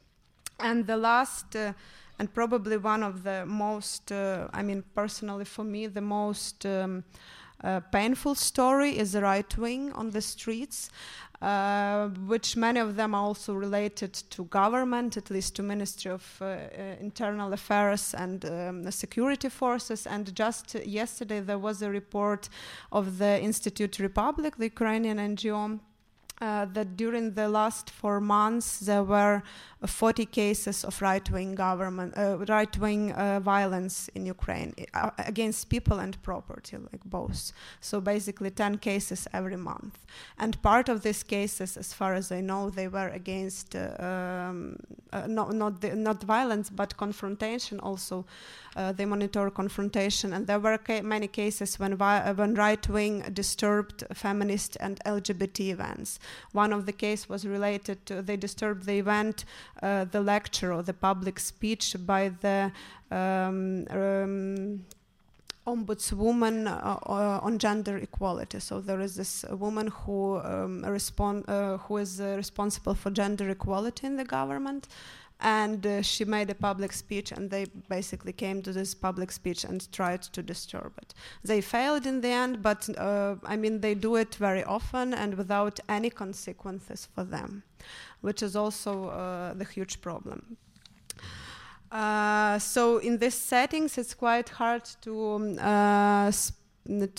And the last, uh, and probably one of the most, uh, I mean, personally for me, the most. Um, uh, painful story is the right wing on the streets. Uh, which many of them are also related to government, at least to Ministry of uh, uh, Internal Affairs and um, the security forces. And just yesterday there was a report of the Institute Republic, the Ukrainian NGO, uh, that during the last four months there were 40 cases of right-wing government, uh, right-wing uh, violence in Ukraine uh, against people and property, like both. So basically, 10 cases every month. And part of these cases, as far as I know, they were against uh, um, not not the, not violence but confrontation. Also, they monitor confrontation, and there were ca many cases when when right-wing disturbed feminist and LGBT events. One of the case was related to they disturbed the event uh, the lecture or the public speech by the um, um, ombudswoman uh, uh, on gender equality. So there is this woman who um, respond, uh, who is uh, responsible for gender equality in the government, and uh, she made a public speech, and they basically came to this public speech and tried to disturb it. They failed in the end, but uh, I mean they do it very often and without any consequences for them which is also uh, the huge problem. Uh, so in these settings, it's quite hard to um, uh,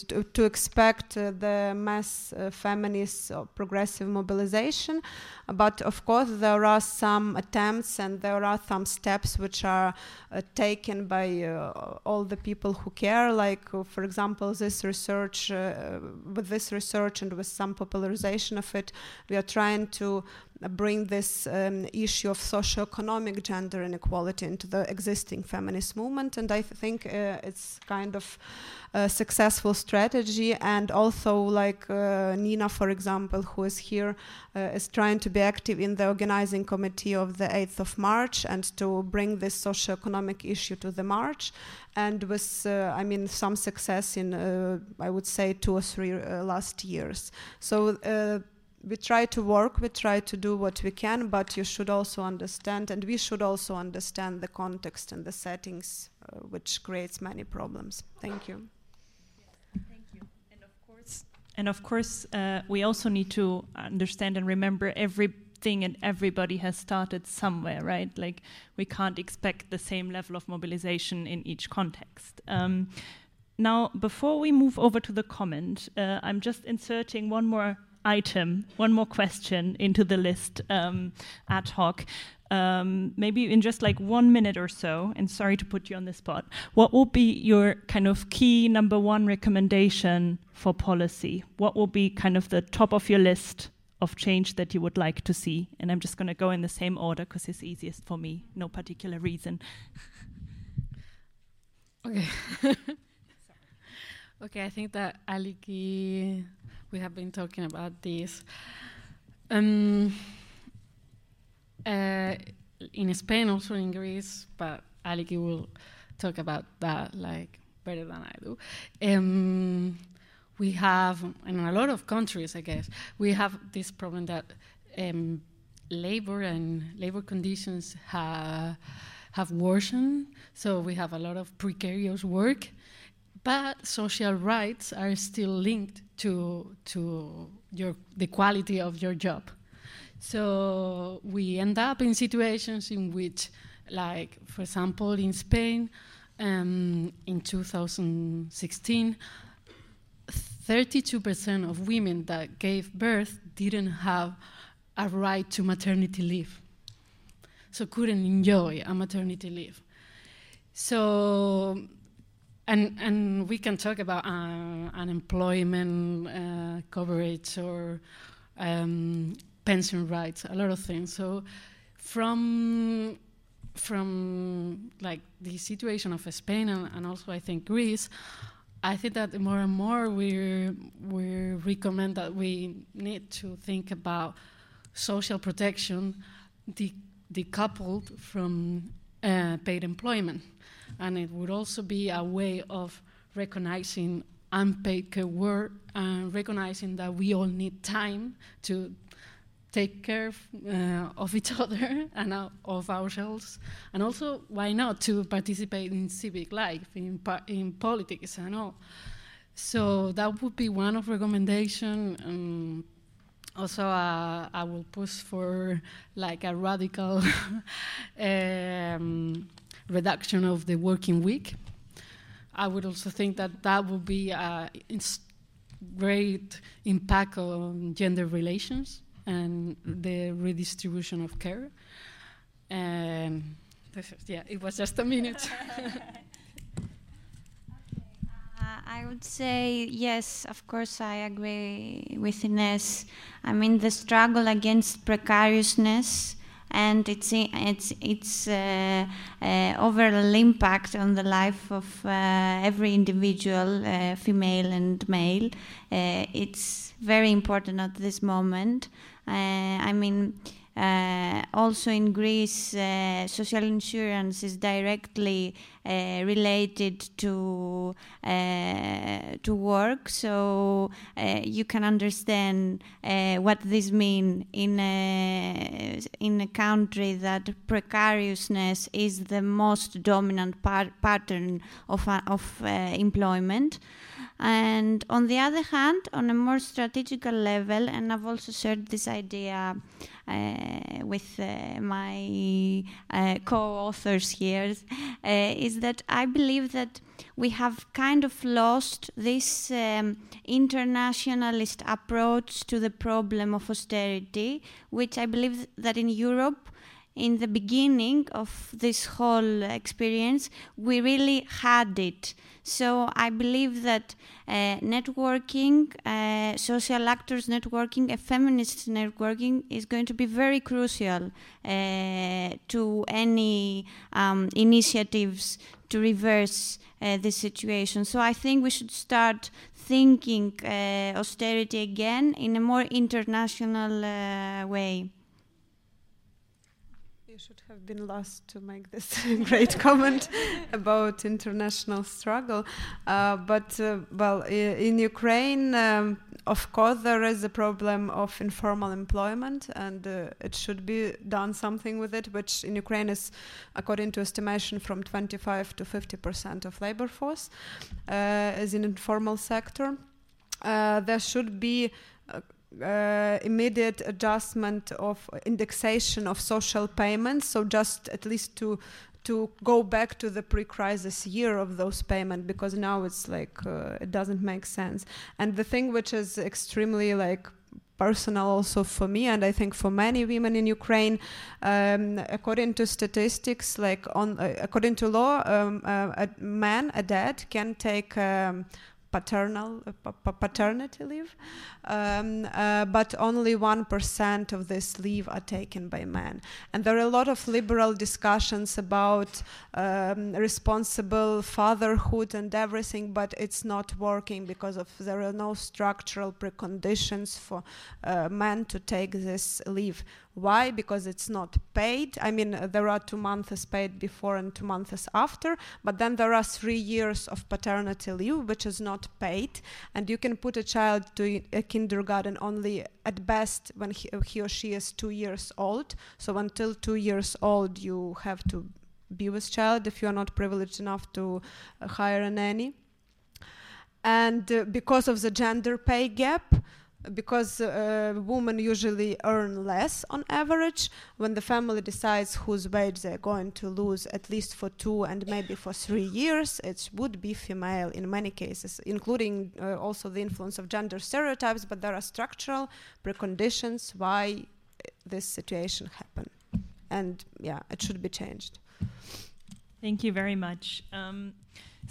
to, to, expect uh, the mass uh, feminist or progressive mobilization. But of course, there are some attempts and there are some steps which are uh, taken by all the people who care. Like, for example, this research, with this research and with some popularization of it, we are trying to bring this um, issue of socio-economic gender inequality into the existing feminist movement, and I th think uh, it's kind of a successful strategy. And also, like uh, Nina, for example, who is here, uh, is trying to be active in the organizing committee of the 8th of March and to bring this socio-economic issue to the march and with, uh, I mean, some success in, uh, I would say, two or three uh, last years. So we try to work, we try to do what we can, but you should also understand, and we should also understand the context and the settings, uh, which creates many problems. Thank you. Thank you. And of course, and of course uh, we also need to understand and remember everything and everybody has started somewhere, right? Like we can't expect the same level of mobilization in each context. Um, now, before we move over to the comment, uh, I'm just inserting one more item, one more question into the list um, ad hoc. Um, maybe in just like one minute or so, and sorry to put you on the spot, what will be your kind of key number one recommendation for policy? What will be kind of the top of your list of change that you would like to see? And I'm just going to go in the same order because it's easiest for me, no particular reason. okay. okay, I think that Aliki we have been talking about this. Um, uh, in Spain, also in Greece, but Aliki will talk about that like better than I do. Um, we have, in a lot of countries, I guess, we have this problem that um, labor and labor conditions ha have worsened. So we have a lot of precarious work, but social rights are still linked to to your the quality of your job. So we end up in situations in which, like for example, in Spain, um, in 2016, 32% of women that gave birth didn't have a right to maternity leave, so couldn't enjoy a maternity leave. So and, and we can talk about uh, unemployment uh, coverage or um, pension rights, a lot of things. So from from like the situation of Spain and, and also I think Greece, I think that more and more we we recommend that we need to think about social protection de decoupled from uh, paid employment and it would also be a way of recognizing unpaid care work and recognizing that we all need time to take care uh, of each other and uh, of ourselves, and also why not to participate in civic life, in, in politics and all. So that would be one of recommendation. Um, also, uh, I will push for like a radical um, reduction of the working week. I would also think that that would be uh, a great impact on gender relations and the redistribution of care. And yeah, it was just a minute. Uh, I would say yes, of course, I agree with Ines. I mean, the struggle against precariousness and its its its uh, uh, overall impact on the life of uh, every individual, uh, female and male. Uh, it's very important at this moment. I mean. Uh, also in Greece, uh, social insurance is directly uh, related to uh, to work, so uh, you can understand what this means in a, in a country that precariousness is the most dominant par- pattern of of employment. And on the other hand, on a more strategical level, and I've also shared this idea uh, with uh, my uh, co-authors here, uh, is that I believe that we have kind of lost this um, internationalist approach to the problem of austerity, which I believe that in Europe in the beginning of this whole experience, we really had it. So I believe that uh, networking, uh, social actors networking, a feminist networking is going to be very crucial uh, to any um, initiatives to reverse uh, this situation. So I think we should start thinking uh, austerity again in a more international uh, way should have been last to make this great comment about international struggle. Uh, but, uh, well, in Ukraine, um, of course, there is a problem of informal employment, and uh, it should be done something with it, which in Ukraine is, according to estimation, from 25 to 50 percent of labor force uh, is in informal sector. Uh, there should be uh, immediate adjustment of indexation of social payments. So just at least to to go back to the pre-crisis year of those payments because now it's like uh, it doesn't make sense. And the thing which is extremely like personal also for me and I think for many women in Ukraine, um, according to statistics, like on uh, according to law, um, uh, a man, a dad, can take. Um, paternal uh, paternity leave, um, uh, but only one percent of this leave are taken by men. And there are a lot of liberal discussions about um, responsible fatherhood and everything, but it's not working because of there are no structural preconditions for uh, men to take this leave. Why? Because it's not paid. I mean, uh, there are two months paid before and two months after, but then there are three years of paternity leave, which is not paid. And you can put a child to a kindergarten only at best when he, or she is two years old. So until two years old, you have to be with child if you are not privileged enough to uh, hire a nanny. And uh, because of the gender pay gap, because uh, women usually earn less on average when the family decides whose wage they're going to lose at least for two and maybe for three years. It would be female in many cases including uh, also the influence of gender stereotypes but there are structural preconditions why this situation happened and yeah it should be changed. Thank you very much. Um,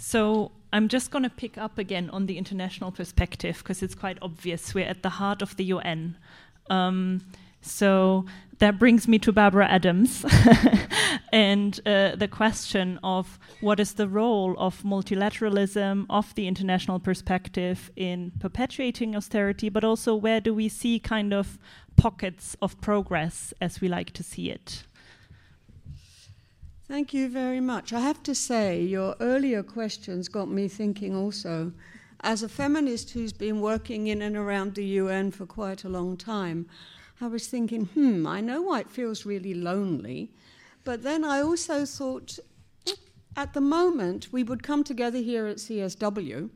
so I'm just going to pick up again on the international perspective because it's quite obvious. We're at the heart of the UN. Um, so that brings me to Barbara Adams and uh, the question of what is the role of multilateralism, of the international perspective in perpetuating austerity, but also where do we see kind of pockets of progress as we like to see it? Thank you very much. I have to say, your earlier questions got me thinking also. As a feminist who's been working in and around the UN for quite a long time, I was thinking, hmm, I know why it feels really lonely. But then I also thought, at the moment, we would come together here at CSW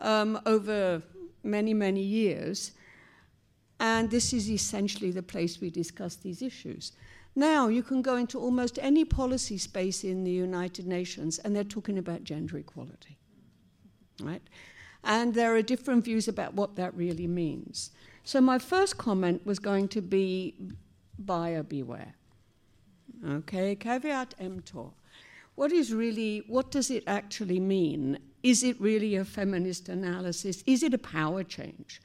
um, over many, many years. And this is essentially the place we discuss these issues. Now, you can go into almost any policy space in the United Nations, and they're talking about gender equality. Right? And there are different views about what that really means. So, my first comment was going to be buyer beware. Okay, caveat emptor. What is really, what does it actually mean? Is it really a feminist analysis? Is it a power change?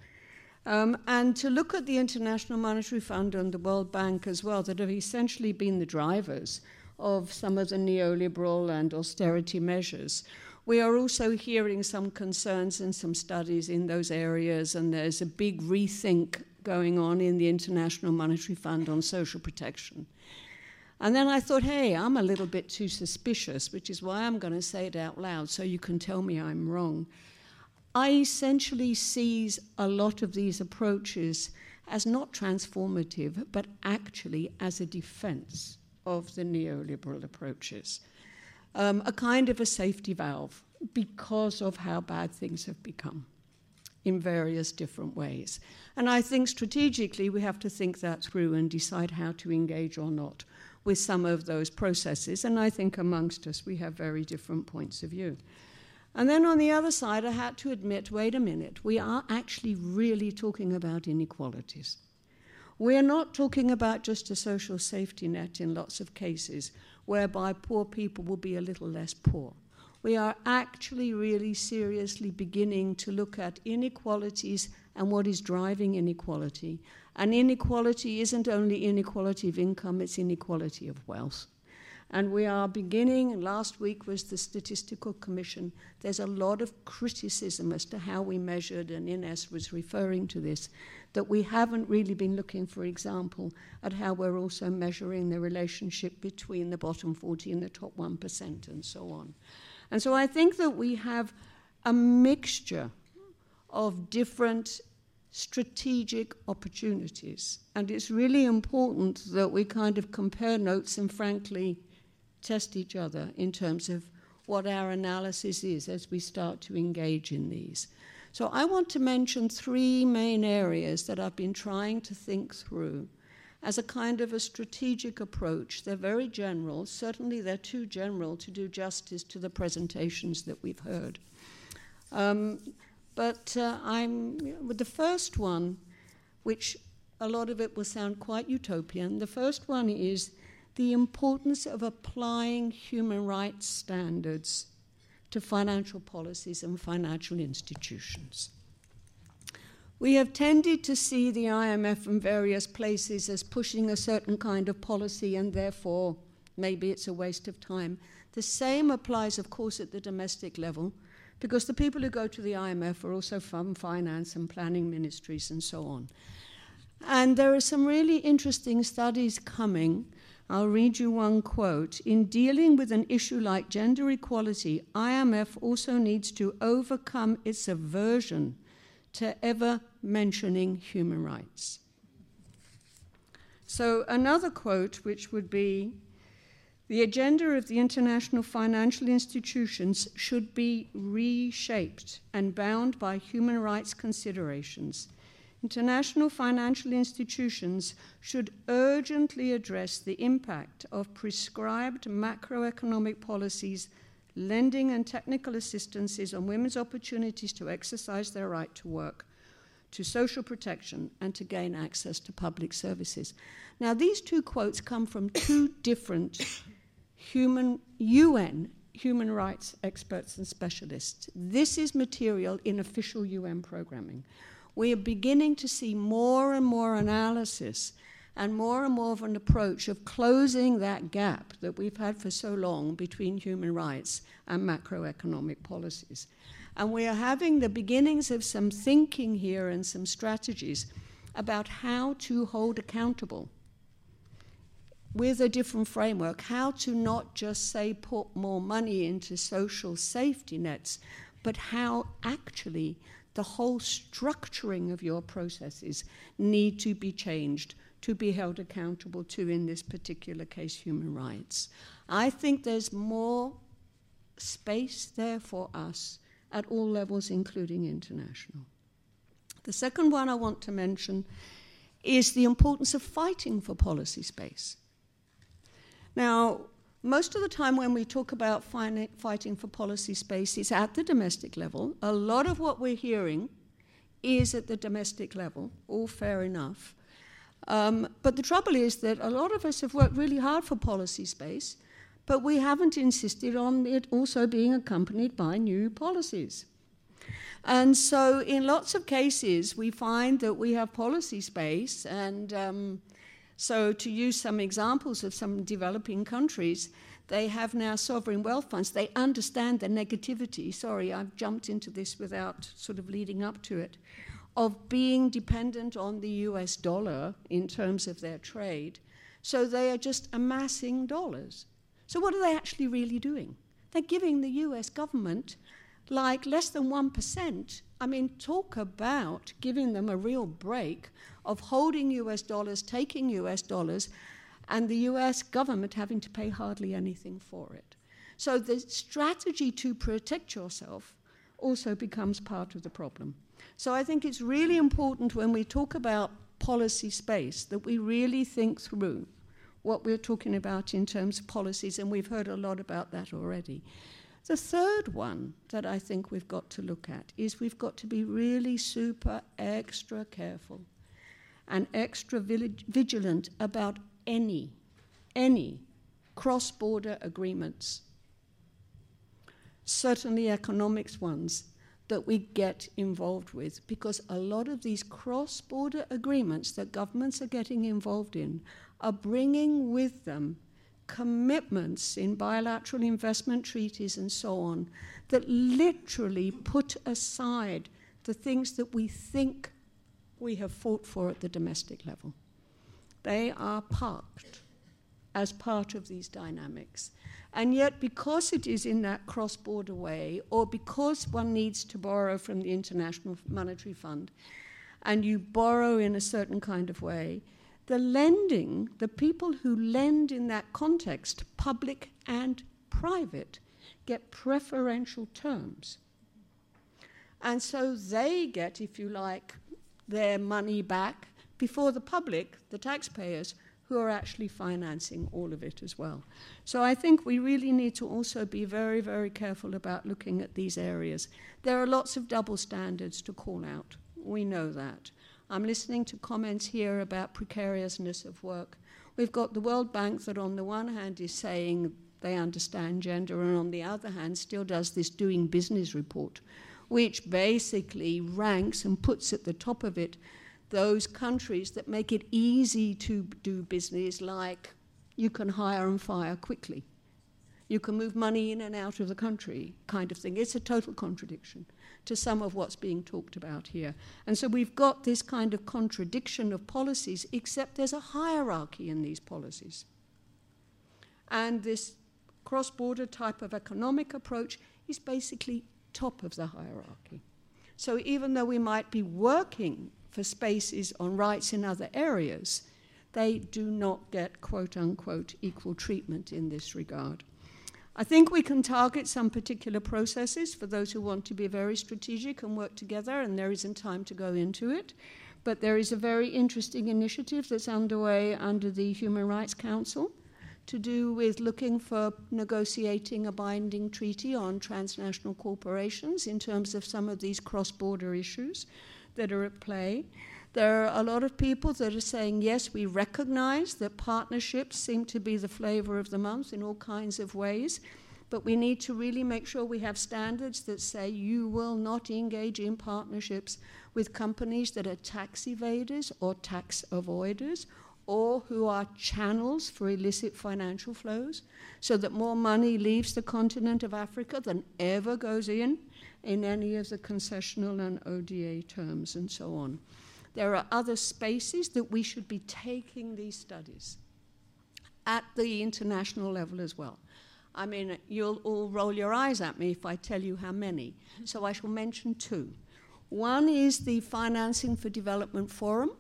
Um, and to look at the International Monetary Fund and the World Bank as well, that have essentially been the drivers of some of the neoliberal and austerity measures. We are also hearing some concerns and some studies in those areas, and there's a big rethink going on in the International Monetary Fund on social protection. And then I thought, hey, I'm a little bit too suspicious, which is why I'm going to say it out loud so you can tell me I'm wrong. I essentially sees a lot of these approaches as not transformative, but actually as a defense of the neoliberal approaches. Um, a kind of a safety valve because of how bad things have become in various different ways. And I think strategically we have to think that through and decide how to engage or not with some of those processes. And I think amongst us we have very different points of view. And then on the other side, I had to admit wait a minute, we are actually really talking about inequalities. We're not talking about just a social safety net in lots of cases, whereby poor people will be a little less poor. We are actually really seriously beginning to look at inequalities and what is driving inequality. And inequality isn't only inequality of income, it's inequality of wealth. And we are beginning, last week was the Statistical Commission. There's a lot of criticism as to how we measured, and Ines was referring to this, that we haven't really been looking, for example, at how we're also measuring the relationship between the bottom 40 and the top 1%, and so on. And so I think that we have a mixture of different strategic opportunities. And it's really important that we kind of compare notes and, frankly, test each other in terms of what our analysis is as we start to engage in these. So, I want to mention three main areas that I've been trying to think through as a kind of a strategic approach. They're very general. Certainly, they're too general to do justice to the presentations that we've heard. Um, but uh, I'm with the first one, which a lot of it will sound quite utopian. The first one is the importance of applying human rights standards to financial policies and financial institutions. We have tended to see the IMF in various places as pushing a certain kind of policy, and therefore maybe it's a waste of time. The same applies, of course, at the domestic level, because the people who go to the IMF are also from finance and planning ministries and so on. And there are some really interesting studies coming I'll read you one quote. In dealing with an issue like gender equality, IMF also needs to overcome its aversion to ever mentioning human rights. So, another quote, which would be The agenda of the international financial institutions should be reshaped and bound by human rights considerations international financial institutions should urgently address the impact of prescribed macroeconomic policies, lending and technical assistances on women's opportunities to exercise their right to work, to social protection, and to gain access to public services. Now, these two quotes come from two different human UN human rights experts and specialists. This is material in official UN programming we are beginning to see more and more analysis and more and more of an approach of closing that gap that we've had for so long between human rights and macroeconomic policies. And we are having the beginnings of some thinking here and some strategies about how to hold accountable with a different framework, how to not just say put more money into social safety nets, but how actually the whole structuring of your processes need to be changed to be held accountable to, in this particular case, human rights. I think there's more space there for us at all levels, including international. The second one I want to mention is the importance of fighting for policy space. Now, most of the time when we talk about fighting for policy space, it's at the domestic level. A lot of what we're hearing is at the domestic level, all fair enough. Um, but the trouble is that a lot of us have worked really hard for policy space, but we haven't insisted on it also being accompanied by new policies. And so, in lots of cases, we find that we have policy space. And um, so, to use some examples of some developing countries, they have now sovereign wealth funds. They understand the negativity. Sorry, I've jumped into this without sort of leading up to it of being dependent on the US dollar in terms of their trade. So they are just amassing dollars. So, what are they actually really doing? They're giving the US government like less than 1%. I mean, talk about giving them a real break of holding US dollars, taking US dollars, and the US government having to pay hardly anything for it. So the strategy to protect yourself also becomes part of the problem. So I think it's really important when we talk about policy space that we really think through what we're talking about in terms of policies, and we've heard a lot about that already. The third one that I think we've got to look at is we've got to be really super extra careful and extra vigilant about any, any cross border agreements, certainly economics ones, that we get involved with because a lot of these cross border agreements that governments are getting involved in are bringing with them commitments in bilateral investment treaties and so on that literally put aside the things that we think we have fought for at the domestic level. They are parked as part of these dynamics. And yet, because it is in that cross border way, or because one needs to borrow from the International Monetary Fund, and you borrow in a certain kind of way, the lending, the people who lend in that context, public and private, get preferential terms. And so they get, if you like, their money back before the public, the taxpayers, who are actually financing all of it as well. So I think we really need to also be very, very careful about looking at these areas. There are lots of double standards to call out. We know that. I'm listening to comments here about precariousness of work. We've got the World Bank that, on the one hand, is saying they understand gender, and on the other hand, still does this doing business report, which basically ranks and puts at the top of it those countries that make it easy to do business, like you can hire and fire quickly. You can move money in and out of the country, kind of thing. It's a total contradiction to some of what's being talked about here. And so we've got this kind of contradiction of policies, except there's a hierarchy in these policies. And this cross border type of economic approach is basically top of the hierarchy. So even though we might be working for spaces on rights in other areas, they do not get quote unquote equal treatment in this regard. I think we can target some particular processes for those who want to be very strategic and work together, and there isn't time to go into it. But there is a very interesting initiative that's underway under the Human Rights Council to do with looking for negotiating a binding treaty on transnational corporations in terms of some of these cross border issues that are at play. There are a lot of people that are saying, yes, we recognize that partnerships seem to be the flavor of the month in all kinds of ways, but we need to really make sure we have standards that say you will not engage in partnerships with companies that are tax evaders or tax avoiders or who are channels for illicit financial flows, so that more money leaves the continent of Africa than ever goes in in any of the concessional and ODA terms and so on there are other spaces that we should be taking these studies at the international level as well. I mean, you'll all roll your eyes at me if I tell you how many. So I shall mention two. One is the Financing for Development Forum,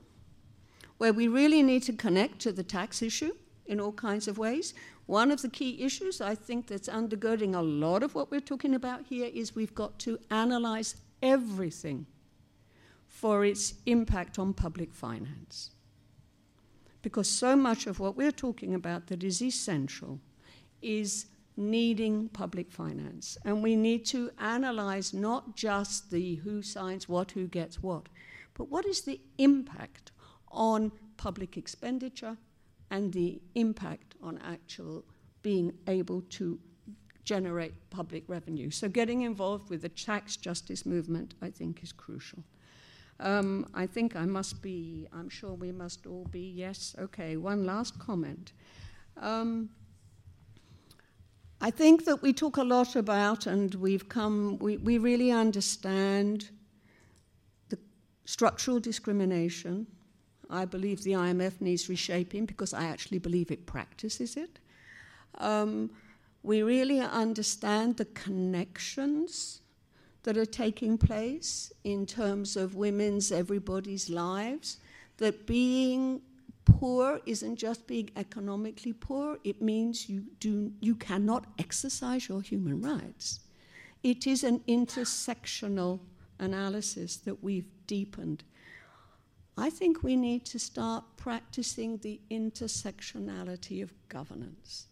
where we really need to connect to the tax issue in all kinds of ways. One of the key issues I think that's undergirding a lot of what we're talking about here is we've got to analyze everything for its impact on public finance. Because so much of what we're talking about that is essential is needing public finance. And we need to analyze not just the who signs what, who gets what, but what is the impact on public expenditure and the impact on actual being able to generate public revenue. So, getting involved with the tax justice movement, I think, is crucial. Um, I think I must be, I'm sure we must all be, yes, okay, one last comment. Um, I think that we talk a lot about, and we've come, we, we really understand the structural discrimination. I believe the IMF needs reshaping because I actually believe it practices it. Um, we really understand the connections that are taking place in terms of women's, everybody's lives, that being poor isn't just being economically poor, it means you, do, you cannot exercise your human rights. It is an intersectional analysis that we've deepened. I think we need to start practicing the intersectionality of governance.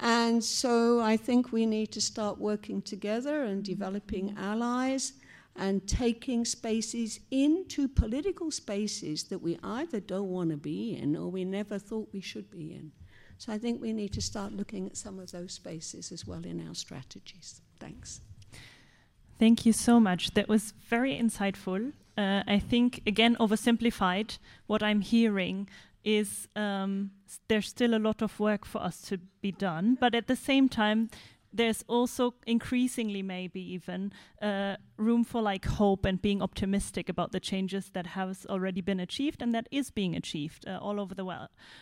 And so I think we need to start working together and developing allies and taking spaces into political spaces that we either don't want to be in or we never thought we should be in. So I think we need to start looking at some of those spaces as well in our strategies. Thanks. Thank you so much. That was very insightful. Uh, I think, again, oversimplified, what I'm hearing is um, there's still a lot of work for us to be done, but at the same time, there's also increasingly maybe even uh, room for like hope and being optimistic about the changes that has already been achieved and that is being achieved uh, all over the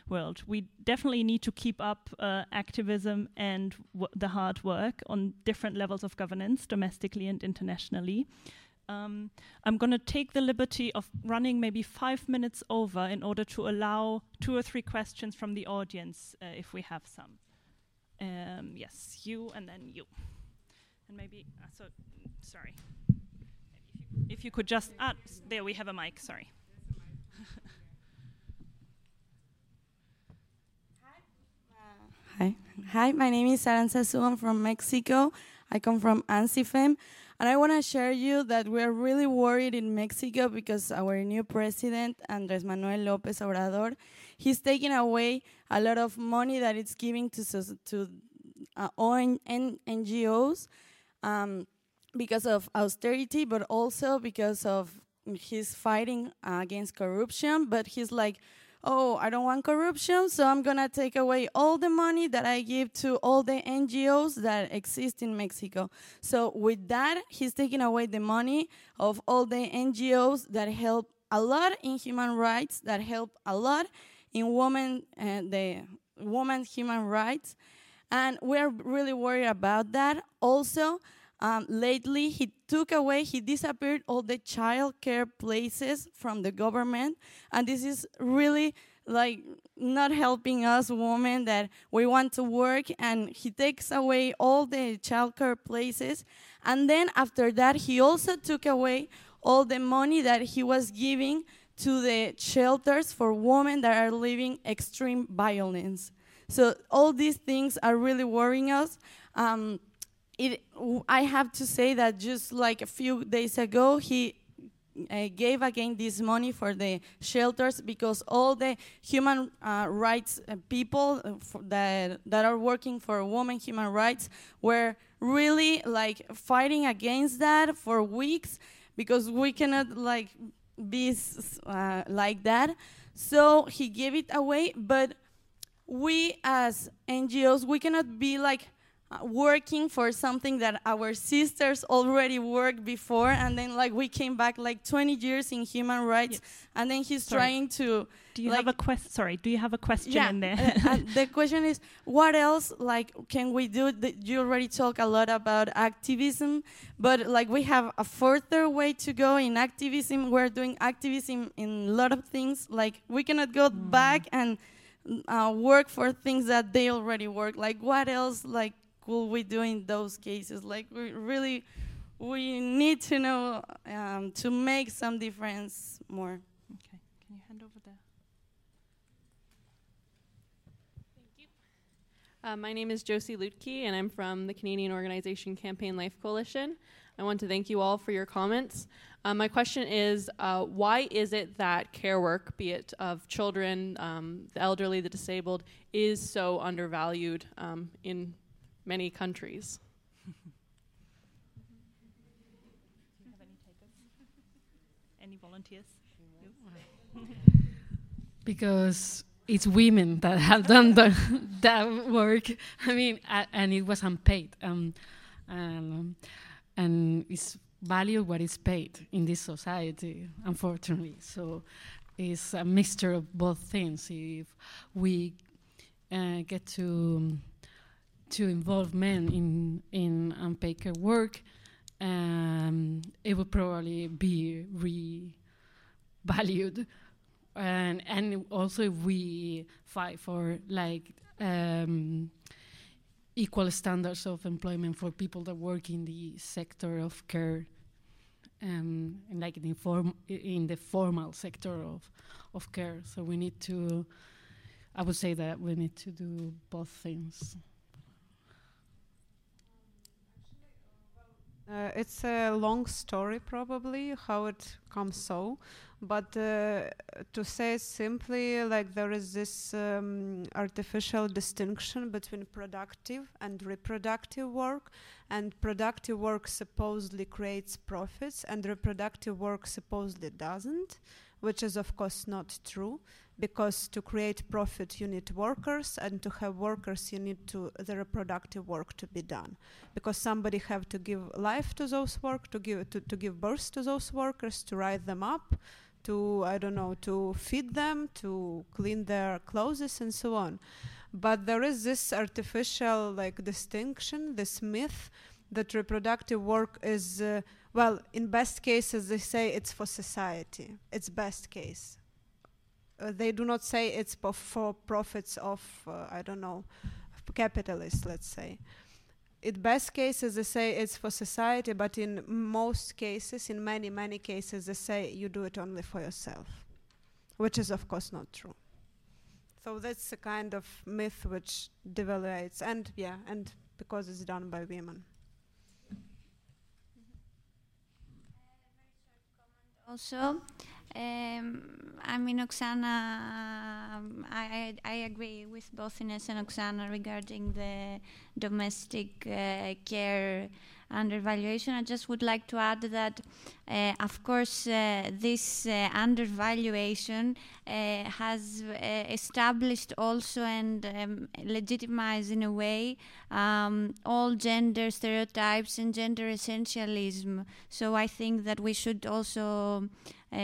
world. We definitely need to keep up uh, activism and the hard work on different levels of governance, domestically and internationally. Um, I'm going to take the liberty of running maybe five minutes over in order to allow two or three questions from the audience uh, if we have some. Um, yes, you and then you. And maybe, uh, so, sorry. If you, could just, ah, there we have a mic, sorry. Hi. Hi, my name is Aranza Suban from Mexico. I come from ANSIFEM. And I want to share you that we're really worried in Mexico because our new president, Andres Manuel López Obrador, he's taking away a lot of money that it's giving to to uh, NGOs um, because of austerity, but also because of he's fighting uh, against corruption. But he's like, oh, I don't want corruption, so I'm gonna take away all the money that I give to all the NGOs that exist in Mexico. So with that, he's taking away the money of all the NGOs that help a lot in human rights, that help a lot in women and uh, the women's human rights. And we're really worried about that. Also, um, lately, he took away, he disappeared all the child care places from the government. And this is really like not helping us women that we want to work. And he takes away all the child care places. And then after that, he also took away all the money that he was giving to the shelters for women that are living extreme violence. So all these things are really worrying us. Um, it, I have to say that just like a few days ago, he uh, gave again this money for the shelters because all the human uh, rights uh, people uh, that that are working for women human rights were really like fighting against that for weeks because we cannot like be uh, like that. So he gave it away, but we as NGOs we cannot be like working for something that our sisters already worked before and then like we came back like 20 years in human rights yes. and then he's sorry. trying to do you like have a question sorry do you have a question yeah, in there uh, the question is what else like can we do you already talk a lot about activism but like we have a further way to go in activism we're doing activism in a lot of things like we cannot go mm. back and uh, work for things that they already work. Like what else like could we do in those cases? Like we really we need to know um, to make some difference more. Okay, can you hand over there? Thank you. Uh, my name is Josie Luetke, and I'm from the Canadian organization Campaign Life Coalition. I want to thank you all for your comments. Uh, my question is uh, why is it that care work, be it of children, um, the elderly, the disabled, is so undervalued um, in many countries? Any volunteers? because it's women that have done the, that work. I mean, uh, and it was unpaid. Um, and, and it's value what is paid in this society, unfortunately. So it's a mixture of both things. If we uh, get to to involve men in in unpaid work, um, it would probably be revalued. And and also if we fight for like um, equal standards of employment for people that work in the sector of care, um, and like in the, form, in the formal sector of of care. So we need to. I would say that we need to do both things. Uh, it's a long story, probably, how it comes so. But uh, to say simply, like there is this um, artificial distinction between productive and reproductive work, and productive work supposedly creates profits, and reproductive work supposedly doesn't, which is, of course, not true because to create profit you need workers and to have workers you need to the reproductive work to be done. Because somebody have to give life to those work to give to, to give birth to those workers to write them up to i don't know to feed them to clean their clothes and so on. But there is this artificial like distinction this myth that reproductive work is uh, well in best cases they say it's for society. It's best case uh, they do not say it's for profits of uh, I don't know capitalists let's say. In best cases they say it's for society but in most cases in many many cases they say you do it only for yourself which is of course not true. So that's a kind of myth which devaluates and yeah and because it's done by women. Also um, I mean, Oksana, um, I, I, agree with both Ines and Oksana regarding the domestic uh, care undervaluation. I just would like to add that, uh, of course, uh, this uh, undervaluation uh, has uh, established also and um, legitimized in a way um, all gender stereotypes and gender essentialism. So I think that we should also uh,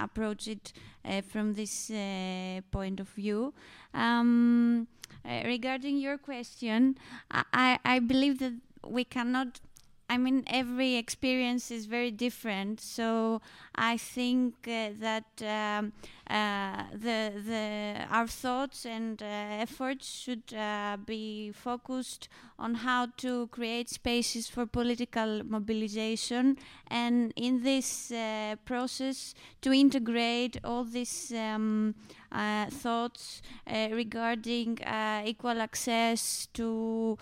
approach it from this point of view. Um, regarding your question, I, I believe that we cannot I mean, every experience is very different. So I think uh, that um, uh, the the our thoughts and uh, efforts should uh, be focused on how to create spaces for political mobilization, and in this uh, process to integrate all these. Um, thoughts uh, regarding uh, equal access to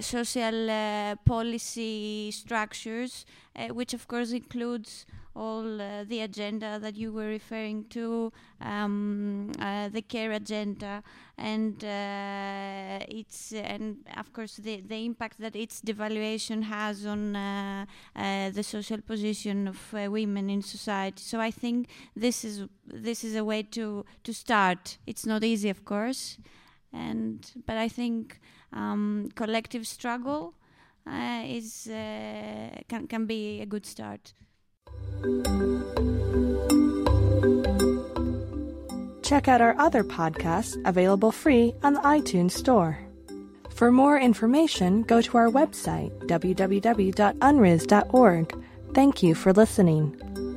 social policy structures, which of course includes all uh, the agenda that you were referring to, um, uh, the care agenda, and uh, it's and of course the the impact that its devaluation has on uh, uh, the social position of uh, women in society. So I think this is this is a way to to start. It's not easy, of course, and but I think um, collective struggle is can can be a good start. Check out our other podcasts available free on the iTunes Store. For more information, go to our website, www.unrisd.org. Thank you for listening.